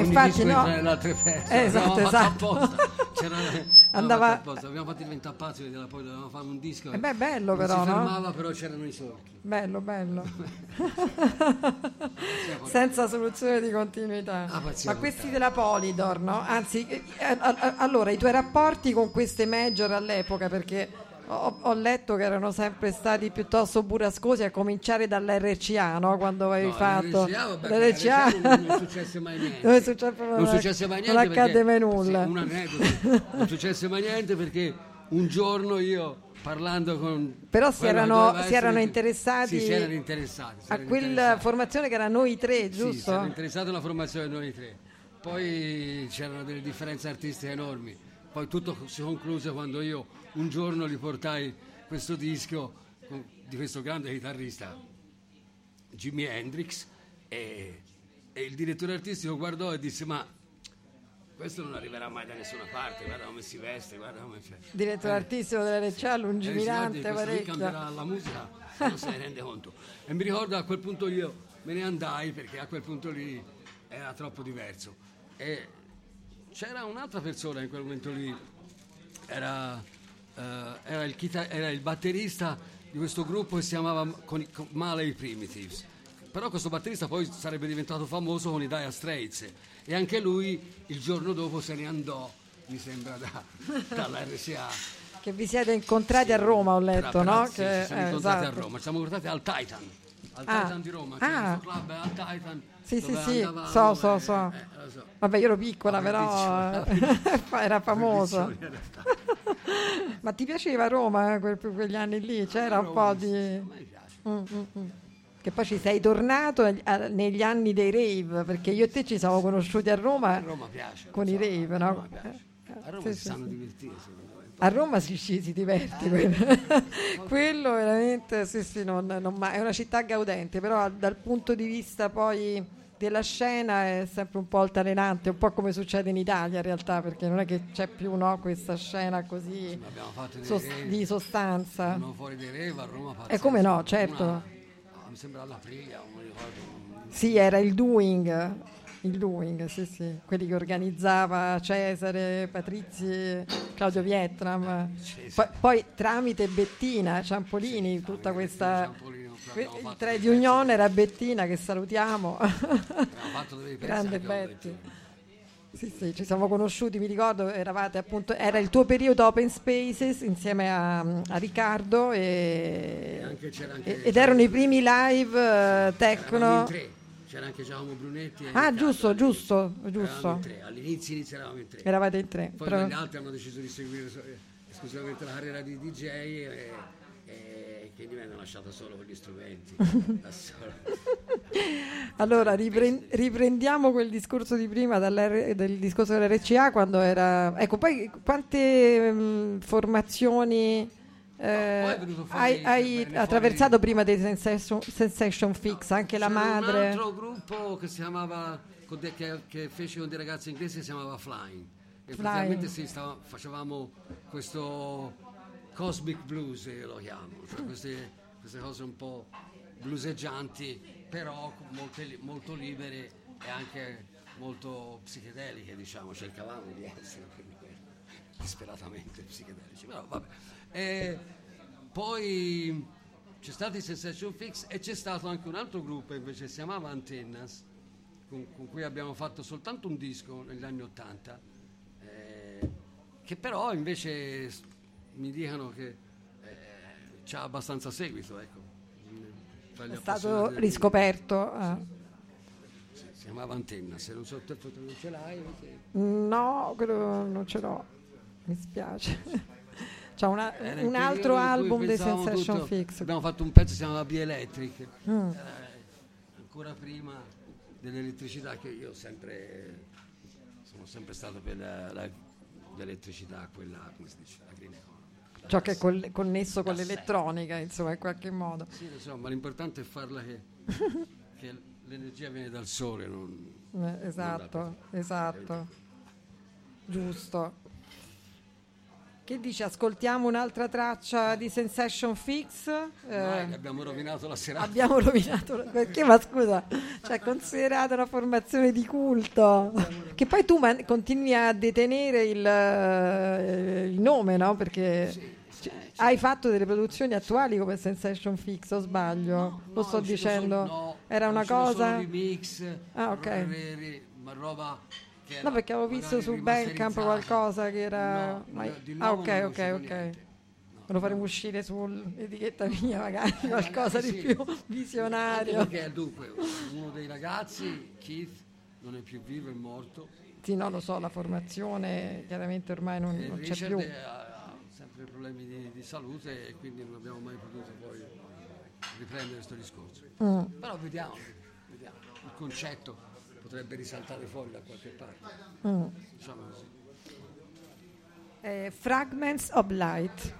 Infatti disco no. entra nelle altre feste. Eh, esatto, fatto esatto. C'era, Andava- apposta. Abbiamo fatto diventare pazzi perché poi dovevamo fare un disco. Eh beh, bello non però, si no? fermava, però c'erano i solchi. Bello, bello. Senza soluzione di continuità. Ah. Ma questi della Polydor, no? Anzi, eh, eh, allora, i tuoi rapporti con queste major all'epoca, perché ho, ho letto che erano sempre stati piuttosto burrascosi a cominciare dall'RCA, no? Quando avevi No, fatto l'RCA, non, non successe mai niente. Non successe proprio- Non successe mai niente. non accadde mai nulla. sì, aneddoto. non successe mai niente perché un giorno io parlando con Però si erano- si erano interessati sì, si erano interessati si a quella interessati. formazione che era noi tre, Sì, si erano giusto? interessati alla formazione noi tre. Poi c'erano delle differenze artistiche enormi. Poi tutto si concluse quando io un giorno gli portai questo disco di questo grande chitarrista, Jimi Hendrix, e, e il direttore artistico guardò e disse: Ma questo non arriverà mai da nessuna parte, guarda come si veste, guarda come c'è. Direttore artistico dell'RCA, lungimirante Eh, questo qui parecchio. cambierà la musica, non se ne rende conto. E mi ricordo a quel punto io me ne andai perché a quel punto lì era troppo diverso. E c'era un'altra persona in quel momento lì, era, eh, era, il, chita- era il batterista di questo gruppo che si chiamava con, con Malay Primitives. Però questo batterista poi sarebbe diventato famoso con i Dire Straits e anche lui il giorno dopo se ne andò, mi sembra, da, dall'RCA. Che vi siete incontrati a Roma, ho letto, Però- però no? sì, Che- ci siamo eh, incontrati esatto. a Roma, ci siamo incontrati al Titan, al Ah. Titan di Roma, c'è Ah. club al Titan. Sì, sì, sì, so, so, so. eh, lo so. Vabbè, io ero piccola, La però era famoso. Ma ti piaceva Roma eh, que- quegli anni lì? C'era un po' A di... Mm, mm, mm. Che poi ci sei tornato a- negli anni dei rave, perché io e te ci siamo conosciuti a Roma A Roma piace. con lo i so, rave, A no? Roma piace. Eh, A Roma sì, si sì, sanno sì. divertire. A Roma si, ci si diverte, quello, quello veramente sì, sì, non, non ma- è una città gaudente, però dal punto di vista poi della scena è sempre un po' altalenante, un po' come succede in Italia in realtà, perché non è che c'è più no, questa scena così Ma abbiamo fatto dei sos- rave, di sostanza. fuori dei rave a Roma. E pazzeschi. come no, certo. Una- no, mi sembra all'Aprilia, non mi ricordo. Sì, era il doing, il doing, sì, sì, quelli che organizzava Cesare, Patrizi, Claudio Vietnam. Sì, sì. Poi, poi tramite Bettina Ciampolini, tutta questa... Il fatto trade dei union pezzi- era Bettina che salutiamo. Grande Betty. Sì, sì, ci siamo conosciuti, mi ricordo, eravate appunto, era il tuo periodo Open Spaces insieme a, a Riccardo e, E anche anche- ed erano i primi live eh, in techno. C'era anche Giacomo Brunetti. Ah, giusto, all'inizio. giusto, Eravamo giusto. in tre. All'inizio inizieravamo in tre. Eravate in tre. Poi però- gli altri hanno deciso di seguire eh, esclusivamente la carriera di DJ e, e quindi mi hanno lasciato solo con gli strumenti. Allora, ripren- riprendiamo quel discorso di prima del discorso dell'RCA quando era... Ecco, poi quante mh, formazioni eh, fuori- hai, hai attraversato prima dei Sensation, Sensation Fix? Anche la madre... un altro gruppo che si chiamava che, che fece con dei ragazzi inglesi che si chiamava Flying. E Flying. praticamente stava- facevamo questo cosmic blues, io lo chiamo, cioè queste, queste cose un po' bluseggianti, però molte li- molto libere e anche molto psichedeliche, diciamo, cercavamo di essere disperatamente psichedelici, però vabbè. E poi c'è stato il Sensation Fix e c'è stato anche un altro gruppo invece si chiamava Antennas, con, con cui abbiamo fatto soltanto un disco negli anni Ottanta, eh, che però invece mi dicono che eh, c'ha abbastanza seguito, ecco. È stato riscoperto. ah. sì, si chiamava Antennas, se non so te non ce l'hai. perché- No, quello non ce l'ho, mi spiace. C'è una- Era il un altro album dei Sensation tutto- Fix. Abbiamo fatto un pezzo che si chiamava Bielectric, Mm. era ancora prima dell'elettricità che io sempre sono sempre stato per la- la- l'elettricità, quella come si dice, la green economy. Ciò che è gas- col- connesso con l'elettronica, insomma, in qualche modo. Sì, insomma, l'importante è farla che, che l'energia viene dal sole, non, Eh, esatto, Non esatto. Giusto. Che dici? Ascoltiamo un'altra traccia di Sensation Fix? Eh, abbiamo rovinato la serata. abbiamo rovinato perché ma scusa cioè considerata una formazione di culto che poi tu man- continui a detenere il, eh, il nome no perché cioè, hai fatto delle produzioni attuali come Sensation Fix o sbaglio No, lo no, sto dicendo solo- no, era una cosa remix, Ah, ok. re- re- re- ma roba era no perché avevo visto su Bandcamp qualcosa che era No, ma- di ah ok ok ok. lo faremo uscire sull'etichetta mia magari qualcosa di sì. più Anche visionario perché dunque uno dei ragazzi Keith non è più vivo è morto. Sì, no, lo so, la formazione chiaramente ormai non, non c'è Richard più. ha ha sempre problemi di, di salute e quindi non abbiamo mai potuto poi riprendere questo discorso. Mm. però vediamo, vediamo il concetto potrebbe risaltare fuori da qualche parte Mm. diciamo Eh, Fragments of Light.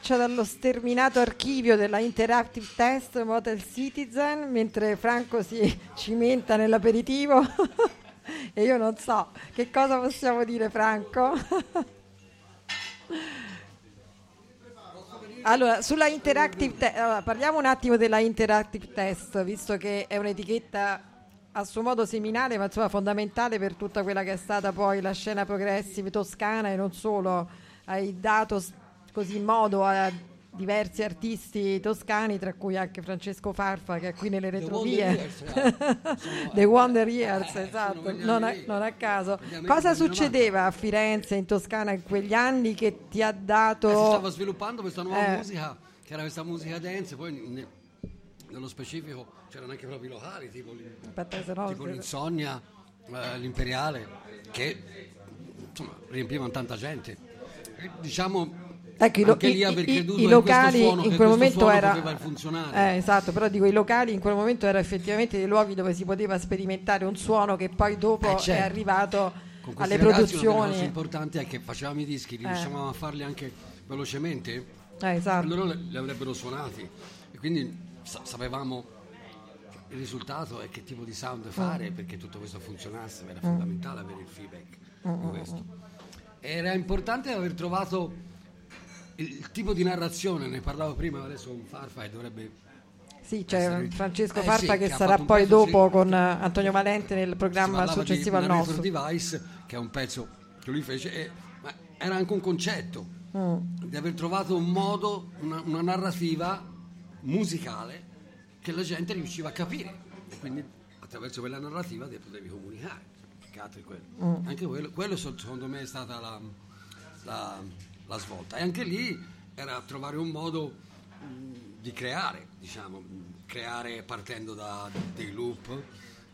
Traccia dallo sterminato archivio della Interactive Test Motel Citizen, mentre Franco si cimenta nell'aperitivo. e io non so che cosa possiamo dire, Franco. allora, sulla Interactive Test, allora, parliamo un attimo della Interactive Test, visto che è un'etichetta a suo modo seminale, ma insomma fondamentale per tutta quella che è stata poi la scena progressive toscana e non solo. Hai dato così modo a diversi artisti toscani, tra cui anche Francesco Farfa che è qui nelle retrovie. The Wonder Years, eh, esatto, non a, non a, caso. Cosa succedeva a Firenze, in Toscana, in quegli anni che ti ha dato... Eh, si stava sviluppando questa nuova eh. musica, che era questa musica dance, poi ne, nello specifico c'erano anche proprio i locali, tipo, Aspetta, no, tipo l'Insonnia, eh, l'Imperiale, che insomma riempivano tanta gente. E, diciamo Ecco, i, lo- i, i, i locali in, in quel momento era eh, esatto, però dico i locali in quel momento erano effettivamente dei luoghi dove si poteva sperimentare un suono che poi dopo eh, certo. è arrivato alle produzioni. La cosa importante è che facevamo i dischi, eh. riuscivamo a farli anche velocemente. Eh, esatto. Loro li avrebbero suonati e quindi sa- sapevamo il risultato e che tipo di sound fare mm. perché tutto questo funzionasse, era mm. fondamentale avere il feedback mm. di questo. Era importante aver trovato il tipo di narrazione, ne parlavo prima, adesso con Farfa e dovrebbe... Sì, c'è essere... Francesco eh, Farfa sì, che, che sarà poi dopo sì, con Antonio Valente nel programma successivo al nostro. Device, che è un pezzo che lui fece, e, ma era anche un concetto mm. di aver trovato un modo, una, una, narrativa musicale che la gente riusciva a capire e quindi attraverso quella narrativa te potevi comunicare. Quello. Mm. Anche quello, quello secondo me è stata la, la la svolta. E anche lì era trovare un modo mh, di creare, diciamo, creare partendo da dei loop,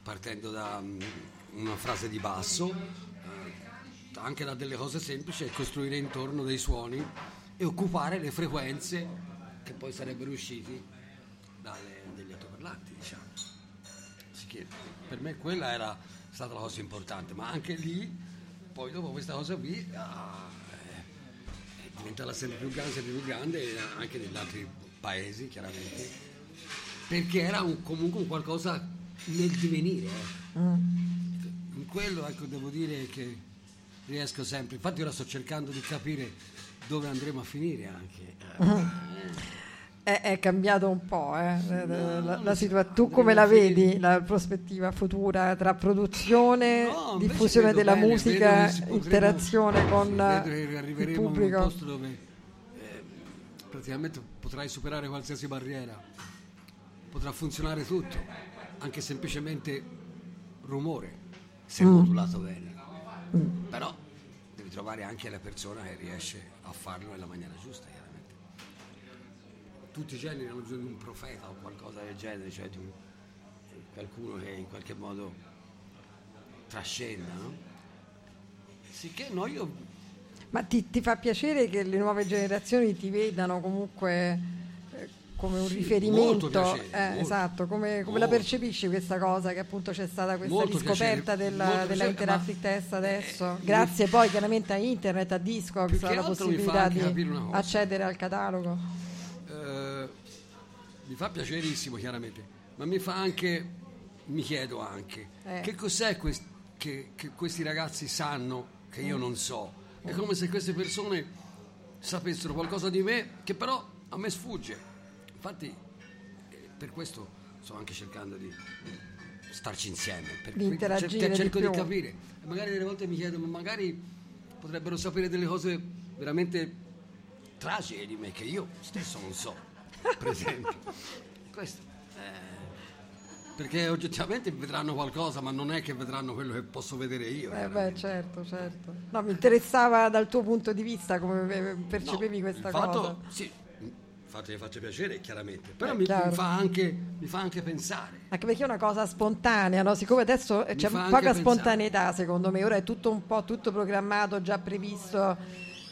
partendo da mh, una frase di basso, eh, anche da delle cose semplici e costruire intorno dei suoni e occupare le frequenze che poi sarebbero usciti dalle, dagli altoparlanti, diciamo. per me quella era stata la cosa importante, ma anche lì, poi dopo questa cosa qui, ah, diventava sempre più grande, sempre più grande anche negli altri paesi chiaramente, perché era un, comunque un qualcosa nel divenire. Eh. Mm. In quello ecco, devo dire che riesco sempre, infatti ora sto cercando di capire dove andremo a finire anche. Mm. È, è, cambiato un po', eh? no, la, la situa- tu come la vedi la prospettiva futura tra produzione, no, diffusione della bene, musica, interazione con il pubblico? A un posto dove eh, praticamente potrai superare qualsiasi barriera, potrà funzionare tutto, anche semplicemente rumore, se mm. modulato bene. Mm. Però devi trovare anche la persona che riesce a farlo nella maniera giusta tutti i generi hanno bisogno di un profeta o qualcosa del genere, cioè di un, qualcuno che in qualche modo trascenda, no? Sicché no, io... Ma ti, ti, fa piacere che le nuove generazioni ti vedano comunque eh, come un sì, riferimento? Piacere, eh, esatto, come, come la percepisci questa cosa che appunto c'è stata questa riscoperta piacere, della, della Interactive Test adesso? Eh, Grazie mi, poi chiaramente a internet, a Discogs, alla possibilità di accedere al catalogo mi fa piacerissimo chiaramente, ma mi fa anche, mi chiedo anche, eh. che cos'è quest- che, che, questi ragazzi sanno che io non so. È come se queste persone sapessero qualcosa di me che però a me sfugge. Infatti eh, per questo sto anche cercando di starci insieme, per, di interagire cer- cerco di, di capire. E magari delle volte mi chiedo, ma magari potrebbero sapere delle cose veramente tragiche di me che io stesso non so per esempio. Questo, eh, perché oggettivamente vedranno qualcosa, ma non è che vedranno quello che posso vedere io. Eh beh, certo, certo. No, mi interessava dal tuo punto di vista come percepivi no, questa fatto, cosa. Sì, che faccia piacere chiaramente però mi, mi, fa anche, mi, fa anche, pensare anche perché è una cosa spontanea no? siccome adesso c'è poca spontaneità secondo me ora è tutto un po' tutto programmato già previsto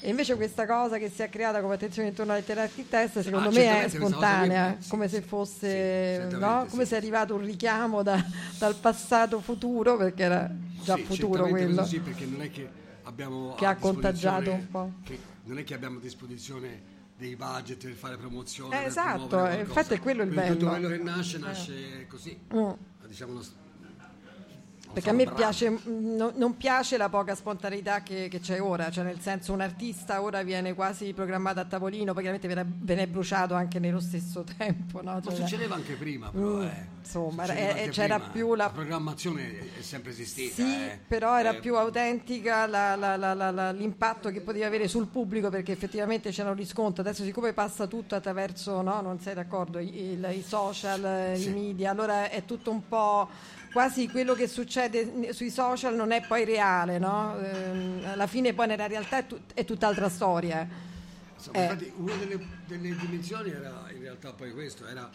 e invece questa cosa che si è creata come attenzione intorno alle terapie test, secondo ah, me è spontanea, sì, come se fosse, sì, no? come se è arrivato un richiamo da, dal passato futuro, perché era già futuro quello. Sì, perché non è che abbiamo che ha contagiato un po'. non è che abbiamo a disposizione dei budget per fare promozione. Eh, per esatto, eh, infatti è quello il Quindi bello. quello che nasce, nasce così. Mm. Diciamo, Perché a me piace, mh, no- non piace la poca spontaneità che, che c'è ora, cioè nel senso un artista ora viene quasi programmato a tavolino, poi chiaramente viene, viene bruciato anche nello stesso tempo. No? Cioè, succedeva anche prima, però. Mm, eh. insomma, eh, c'era prima. più la- programmazione è sempre esistita. Sì, eh. però era Eh, più autentica la- la- la- la- la- l'impatto che poteva avere sul pubblico perché effettivamente c'era un riscontro. Adesso siccome passa tutto attraverso, no, non sei d'accordo, i, il- i social, eh, i media, allora è tutto un po' quasi quello che succede sui social non è poi reale, no? Ehm, alla fine poi nella realtà è, tut- è tutt'altra storia. Insomma, Eh. infatti una delle, delle dimensioni era in realtà poi questo, era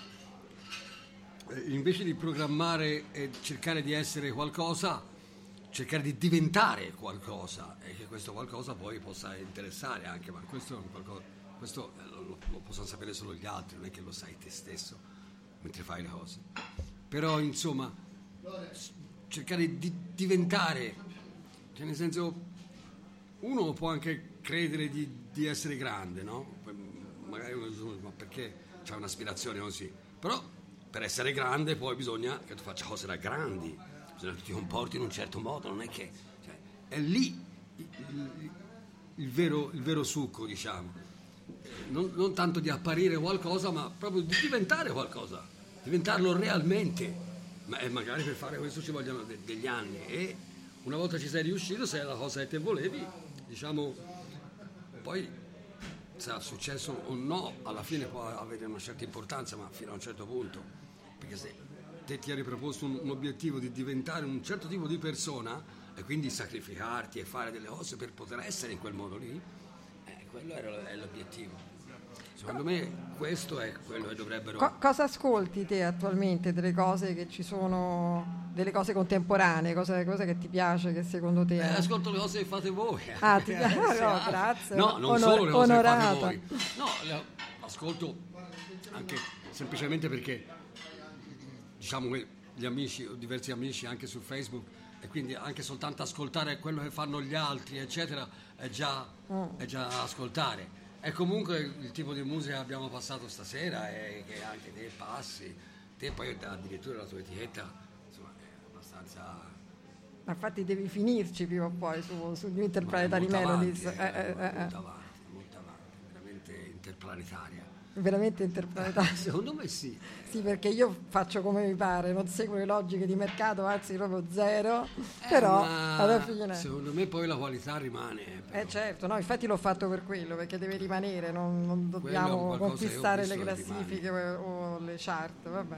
eh, invece di programmare e cercare di essere qualcosa, cercare di diventare qualcosa e che questo qualcosa poi possa interessare anche, ma questo, è un qualcosa, questo eh, lo, lo- possono sapere solo gli altri, non è che lo sai te stesso mentre fai le cose. Però insomma, cercare di diventare, cioè nel senso uno può anche credere di, di essere grande, no? Poi Magari uno dice, ma perché c'è un'aspirazione così? Però per essere grande poi bisogna che tu faccia cose da grandi, bisogna che ti comporti in un certo modo, non è che... cioè, è lì il, il- vero, il vero succo, diciamo. Non, non tanto di apparire qualcosa, ma proprio di diventare qualcosa, diventarlo realmente. Ma e magari per fare questo ci vogliono de- degli anni e una volta ci sei riuscito, se è la cosa che te volevi, diciamo, poi sarà successo o no, alla fine può avere una certa importanza, ma fino a un certo punto. Perché se te ti eri proposto un, un obiettivo di diventare un certo tipo di persona e quindi sacrificarti e fare delle cose per poter essere in quel modo lì, eh, quello era l'obiettivo. Secondo me questo è quello che dovrebbero... Co- cosa ascolti te attualmente delle cose che ci sono, delle cose contemporanee, cosa, cosa che ti piace, che secondo te... Eh, è- ascolto le cose che fate voi. Ah, ti piace? No, grazie. No, non Onor- solo le cose onorata. che fate voi. No, le- ascolto anche semplicemente perché diciamo che gli amici, ho diversi amici anche su Facebook e quindi anche soltanto ascoltare quello che fanno gli altri, eccetera, è già, Mm. è già ascoltare. E comunque il tipo di musica che abbiamo passato stasera e che anche te passi, te poi addirittura la tua etichetta, insomma, è abbastanza Ma Infatti devi finirci prima o poi su, su New Interplanetary è Melodies. avanti, eh, eh, eh. molto avanti, molto avanti, veramente interplanetaria. Veramente interplanetario. Secondo me sì. Sì, perché io faccio come mi pare, non seguo le logiche di mercato, anzi proprio zero, però Eh, ma alla fine... Secondo me poi la qualità rimane. però. Eh certo, no, infatti l'ho fatto per quello, perché deve rimanere, non, non dobbiamo conquistare le classifiche o, o le chart, vabbè.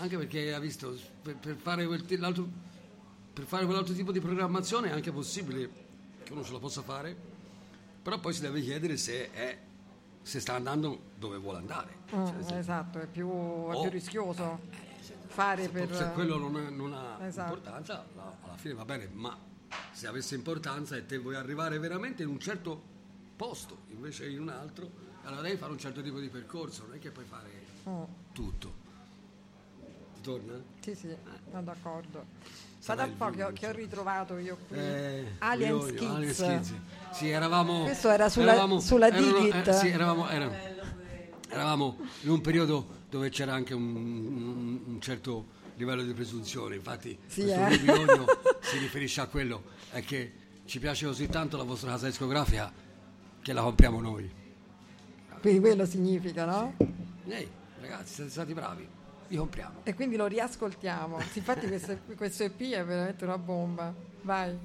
Anche perché ha visto, per, per fare quel, per fare quell'altro tipo di programmazione è anche possibile che uno ce la possa fare, però poi si deve chiedere se, è, se sta andando dove vuole andare. Mm, Cioè, se- esatto, è più, è più rischioso fare se, per... se quello non, è- non ha Esatto. importanza, la- alla fine va bene, ma se avesse importanza e te vuoi arrivare veramente in un certo posto invece in un altro, allora devi fare un certo tipo di percorso, non è che puoi fare Mm, tutto. Ti torna? sì, sì, sono d'accordo. Sarà un po' che ho, che ho ritrovato io qui. Eh, Alien. Skids. Sì, eravamo. Questo era sulla- eravamo- sulla Digit. eh, sì, eravamo, era- eravamo in un periodo dove c'era anche un, un- un certo livello di presunzione. Infatti, Sì, questo eh. bisogno si riferisce a quello: è che ci piace così tanto la vostra casa discografica che la compriamo noi. Quindi quello significa, no? Ehi, ragazzi, siete stati bravi, vi compriamo. E quindi lo riascoltiamo. Infatti questo, questo EP è veramente una bomba. Vai.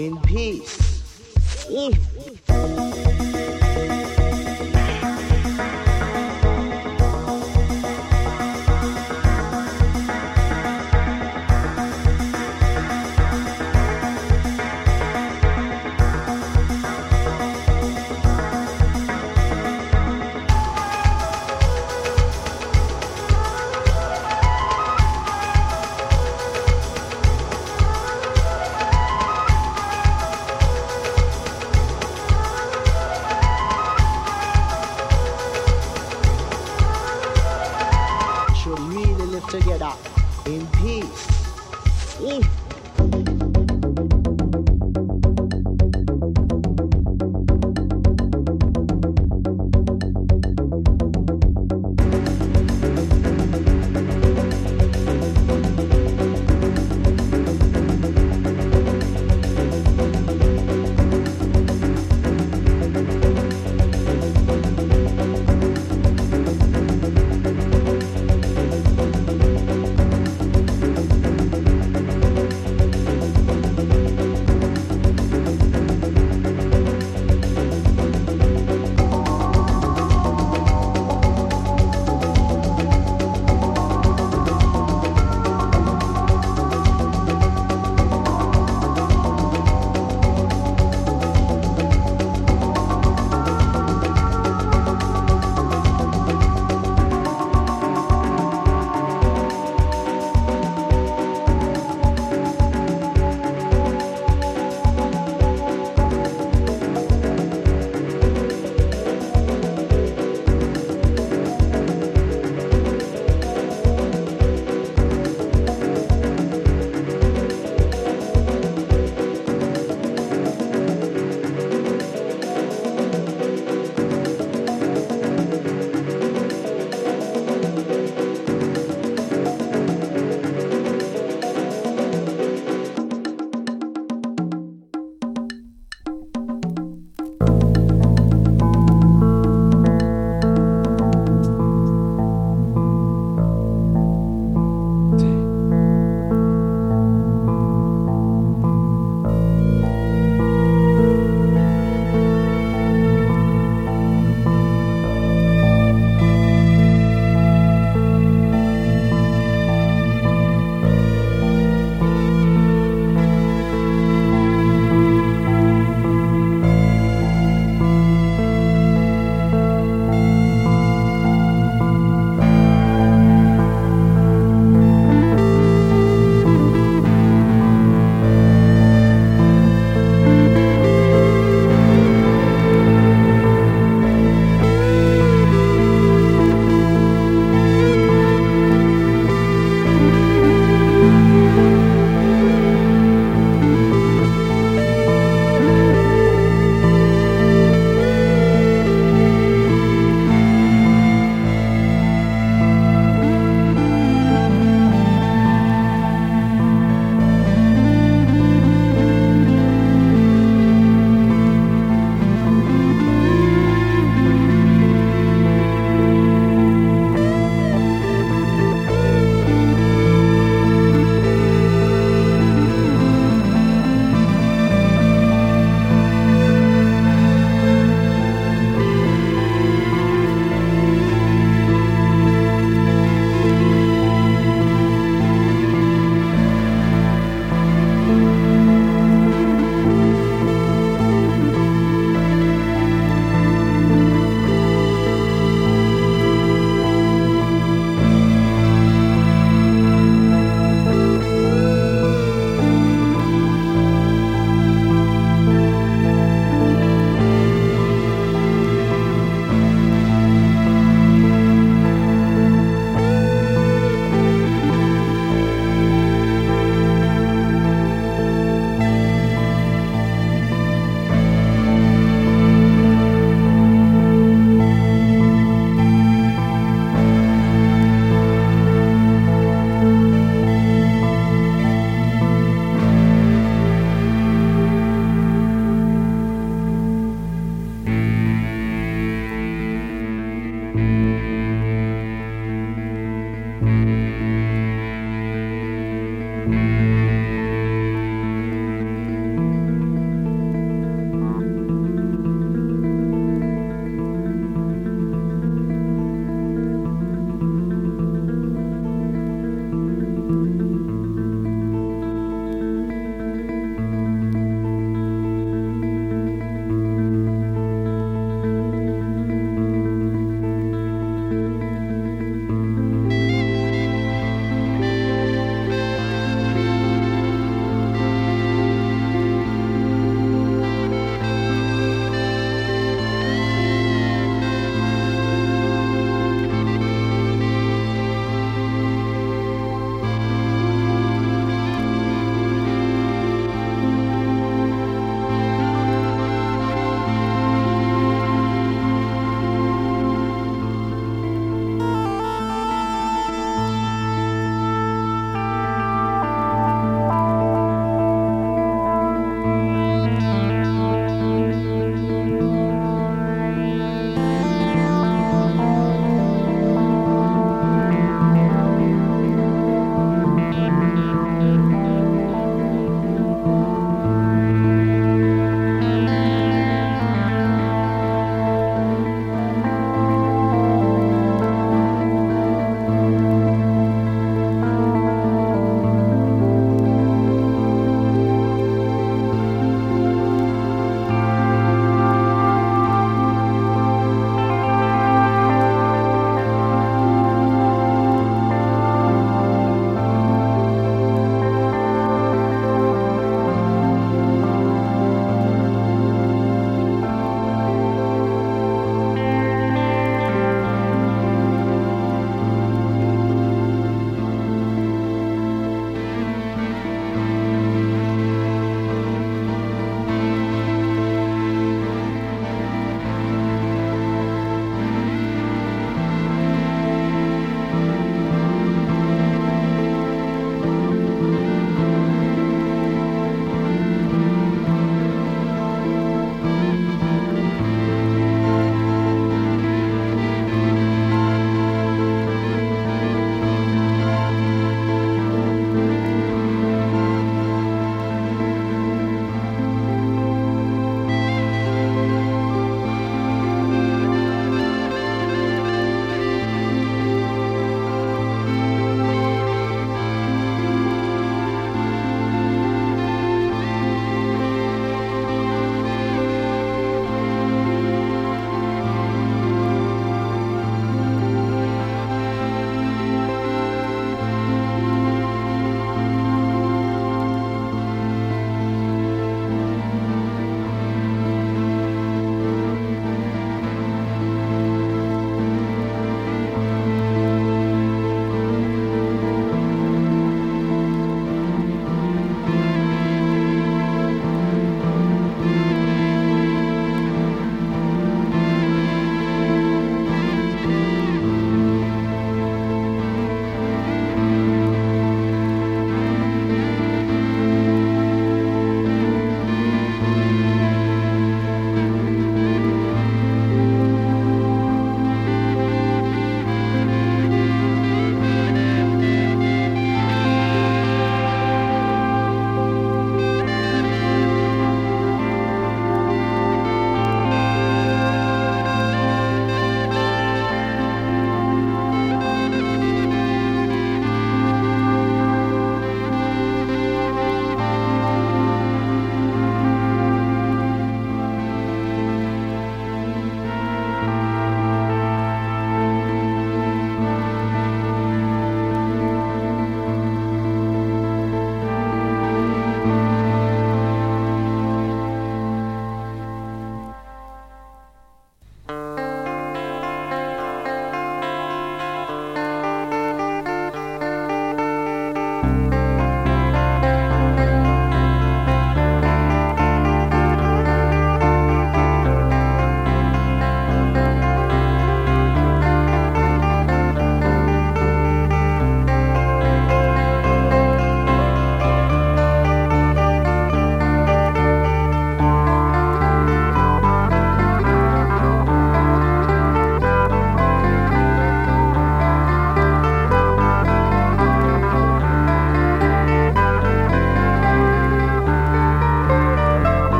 In peace.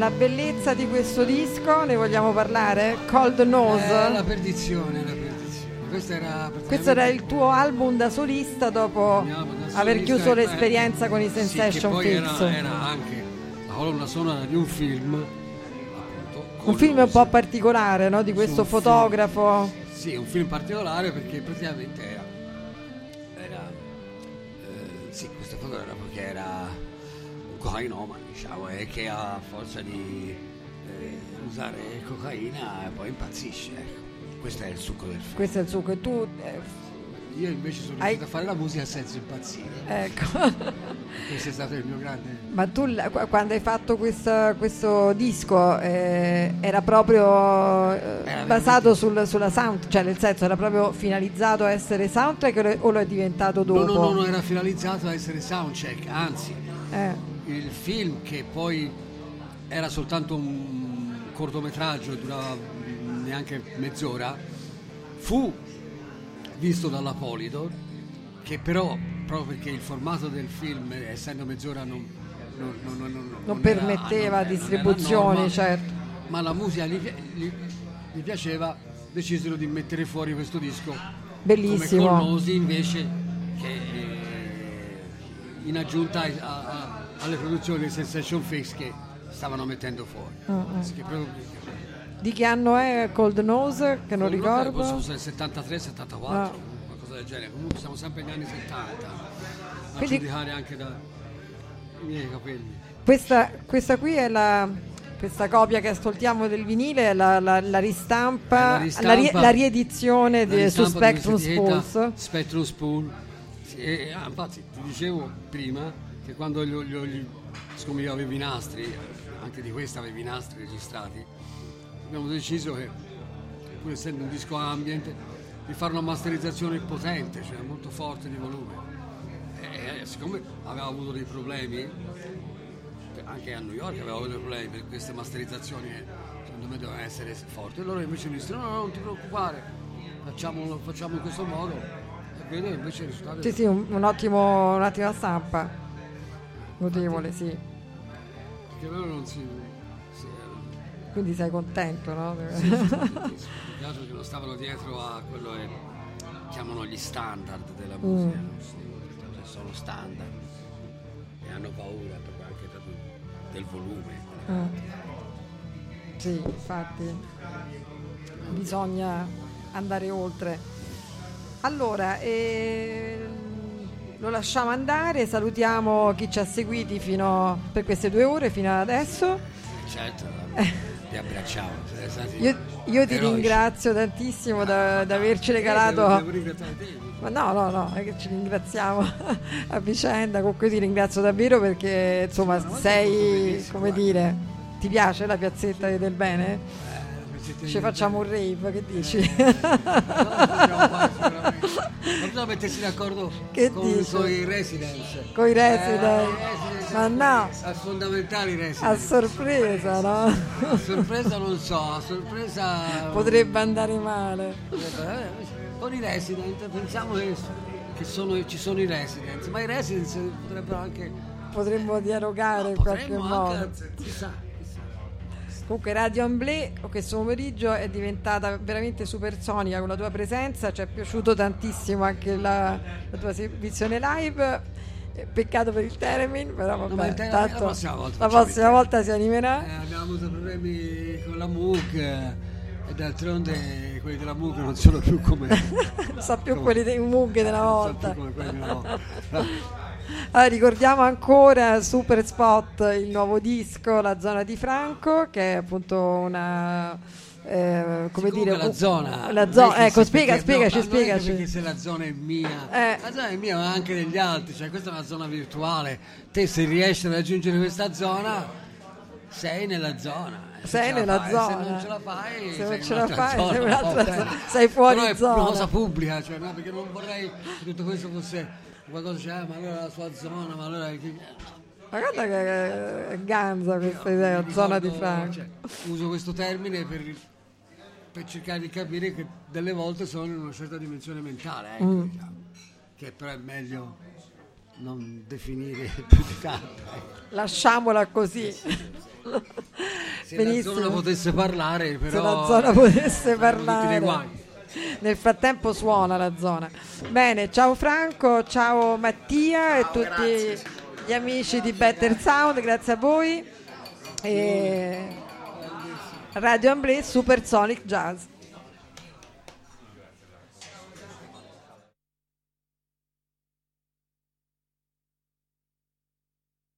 La, bellezza di questo disco, ne vogliamo parlare? Cold Nose. Eh, la perdizione, la perdizione. Questo era, Questo era il tuo album da solista dopo da aver solista, chiuso eh, l'esperienza con i sì, Sensation poi Fix. Era, era anche la colonna sonora di un film, appunto. Un film un po' particolare, no? Di questo un film. fotografo. Sì, un film particolare perché praticamente era, era eh, sì, questo fotografo che era un cocainomane, diciamo, e che a forza di eh, usare cocaina poi impazzisce. Ecco. Questo è il succo del film. Questo è il suo che tu. eh, Io invece sono Hai- riuscito a fare la musica senza impazzire. ecco. Questo è stato il mio grande... Ma tu quando hai fatto questa- questo disco eh, era proprio eh, basato sul- sulla sound, cioè nel senso era proprio finalizzato a essere soundtrack o lo- o lo è diventato dopo? No, no, no, no, era finalizzato a essere soundcheck, anzi, Eh, il film che poi era soltanto un cortometraggio, durava neanche mezz'ora, fu visto dalla Polydor, che però, proprio perché il formato del film, essendo mezz'ora, non, non, non- non- permetteva era- era norma, certo. Ma la musica gli, gli- gli piaceva, decisero di mettere fuori questo disco Bellissimo. come Colnosi invece che eh, in aggiunta a- a- alle produzioni Sensation Fix che stavano mettendo fuori. Proprio- Di che anno è Cold Nose? Che non Comunque ricordo. Possono essere 73, 74, Ah. qualcosa del genere. Comunque siamo sempre negli anni 70, a Quindi- giudicare anche dai miei capelli. Questa, questa qui è la questa copia che ascoltiamo del vinile è la, la- la ristampa, È la ristampa- ri- la riedizione di- su ristampa di Spectrum Spools. Spectrum Spool. Sì, ah, infatti ti dicevo prima che quando gli, gli, siccome io avevo i nastri, anche di questa avevo i nastri registrati, abbiamo deciso che pur essendo un disco ambient di fare una masterizzazione potente, cioè molto forte di volume. E, siccome aveva avuto dei problemi, anche a New York aveva avuto dei problemi per queste masterizzazioni secondo me dovevano essere forti, loro invece mi dissero no, no, non ti preoccupare, facciamolo, facciamo in questo modo. E invece il risultato Sì, sì, un, un ottimo, un'ottima stampa. Notevole, sì. che loro non si... si Quindi sei contento, no? Peccato che non stavano dietro a quello che chiamano gli standard della musica, non sono, cioè sono standard e hanno paura proprio anche del volume. Sì, infatti. Bisogna andare oltre. Allora, ehm, lo lasciamo andare, salutiamo chi ci ha seguiti fino per queste due ore, fino ad adesso. Certo, vi abbracciamo. siete stati Io, io ti ringrazio tantissimo da, da averci Eh, regalato. te. Ma no, no, no, è che ci ringraziamo a vicenda, comunque ti ringrazio davvero perché insomma sei, come dire, ti piace la piazzetta del bene? Eh, Ci facciamo un rave, che dici? Ma bisogna mettersi d'accordo Che con, dici? con i residence. Con i resident. Eh, residence. Ma no, È fondamentale i a residence. sorpresa, no? A sorpresa non so, a sorpresa... Potrebbe andare male. Eh, Con i resident, pensiamo che, che sono- ci sono i residents, ma i residents potrebbero anche... Potremmo dialogare in qualche modo. anche... Chissà. Comunque Radio Amblè questo pomeriggio è diventata veramente supersonica con la tua presenza, ci è piaciuto tantissimo anche la, la tua esibizione live. Eh, Peccato per il Teremin, però vabbè, ma il Teremin tanto la prossima volta la prossima volta si animerà. Eh, abbiamo avuto problemi con la MOOC eh, e d'altronde quelli della MOOC non sono più come... Non so più quelli dei mughe della non so volta. più come quelli della volta. Allora, ricordiamo ancora Super Spot, il nuovo disco, La zona di Franco, che è appunto una. eh, come dire, la zona la non zo- è che ecco spiega, perché- spiegaci no, è spiegaci perché se la zona è mia Eh. la zona è mia ma anche degli altri cioè questa è una zona virtuale te se riesci a raggiungere questa zona sei nella zona Eh, se Sei nella fai, zona. se non ce la fai Se sei non ce la fai, zona, sei un'altra zona. Sei fuori però è zona. una cosa pubblica cioè, no, perché non vorrei che tutto questo fosse qualcosa cioè, ma allora la sua zona ma allora ma guarda che è ganza questa idea, mi zona di ricordo, Franco. cioè, uso questo termine per, per cercare di capire che delle volte sono in una certa dimensione mentale, ecco, Mm. diciamo, che però è meglio non definire più di tanto. Lasciamola così. Se la zona potesse parlare, però... Se la zona potesse parlare. Nel frattempo suona la zona. Bene, ciao Franco, ciao Mattia e tutti gli amici di Better Sound, grazie a voi. E Radio Amblè Supersonic Jazz.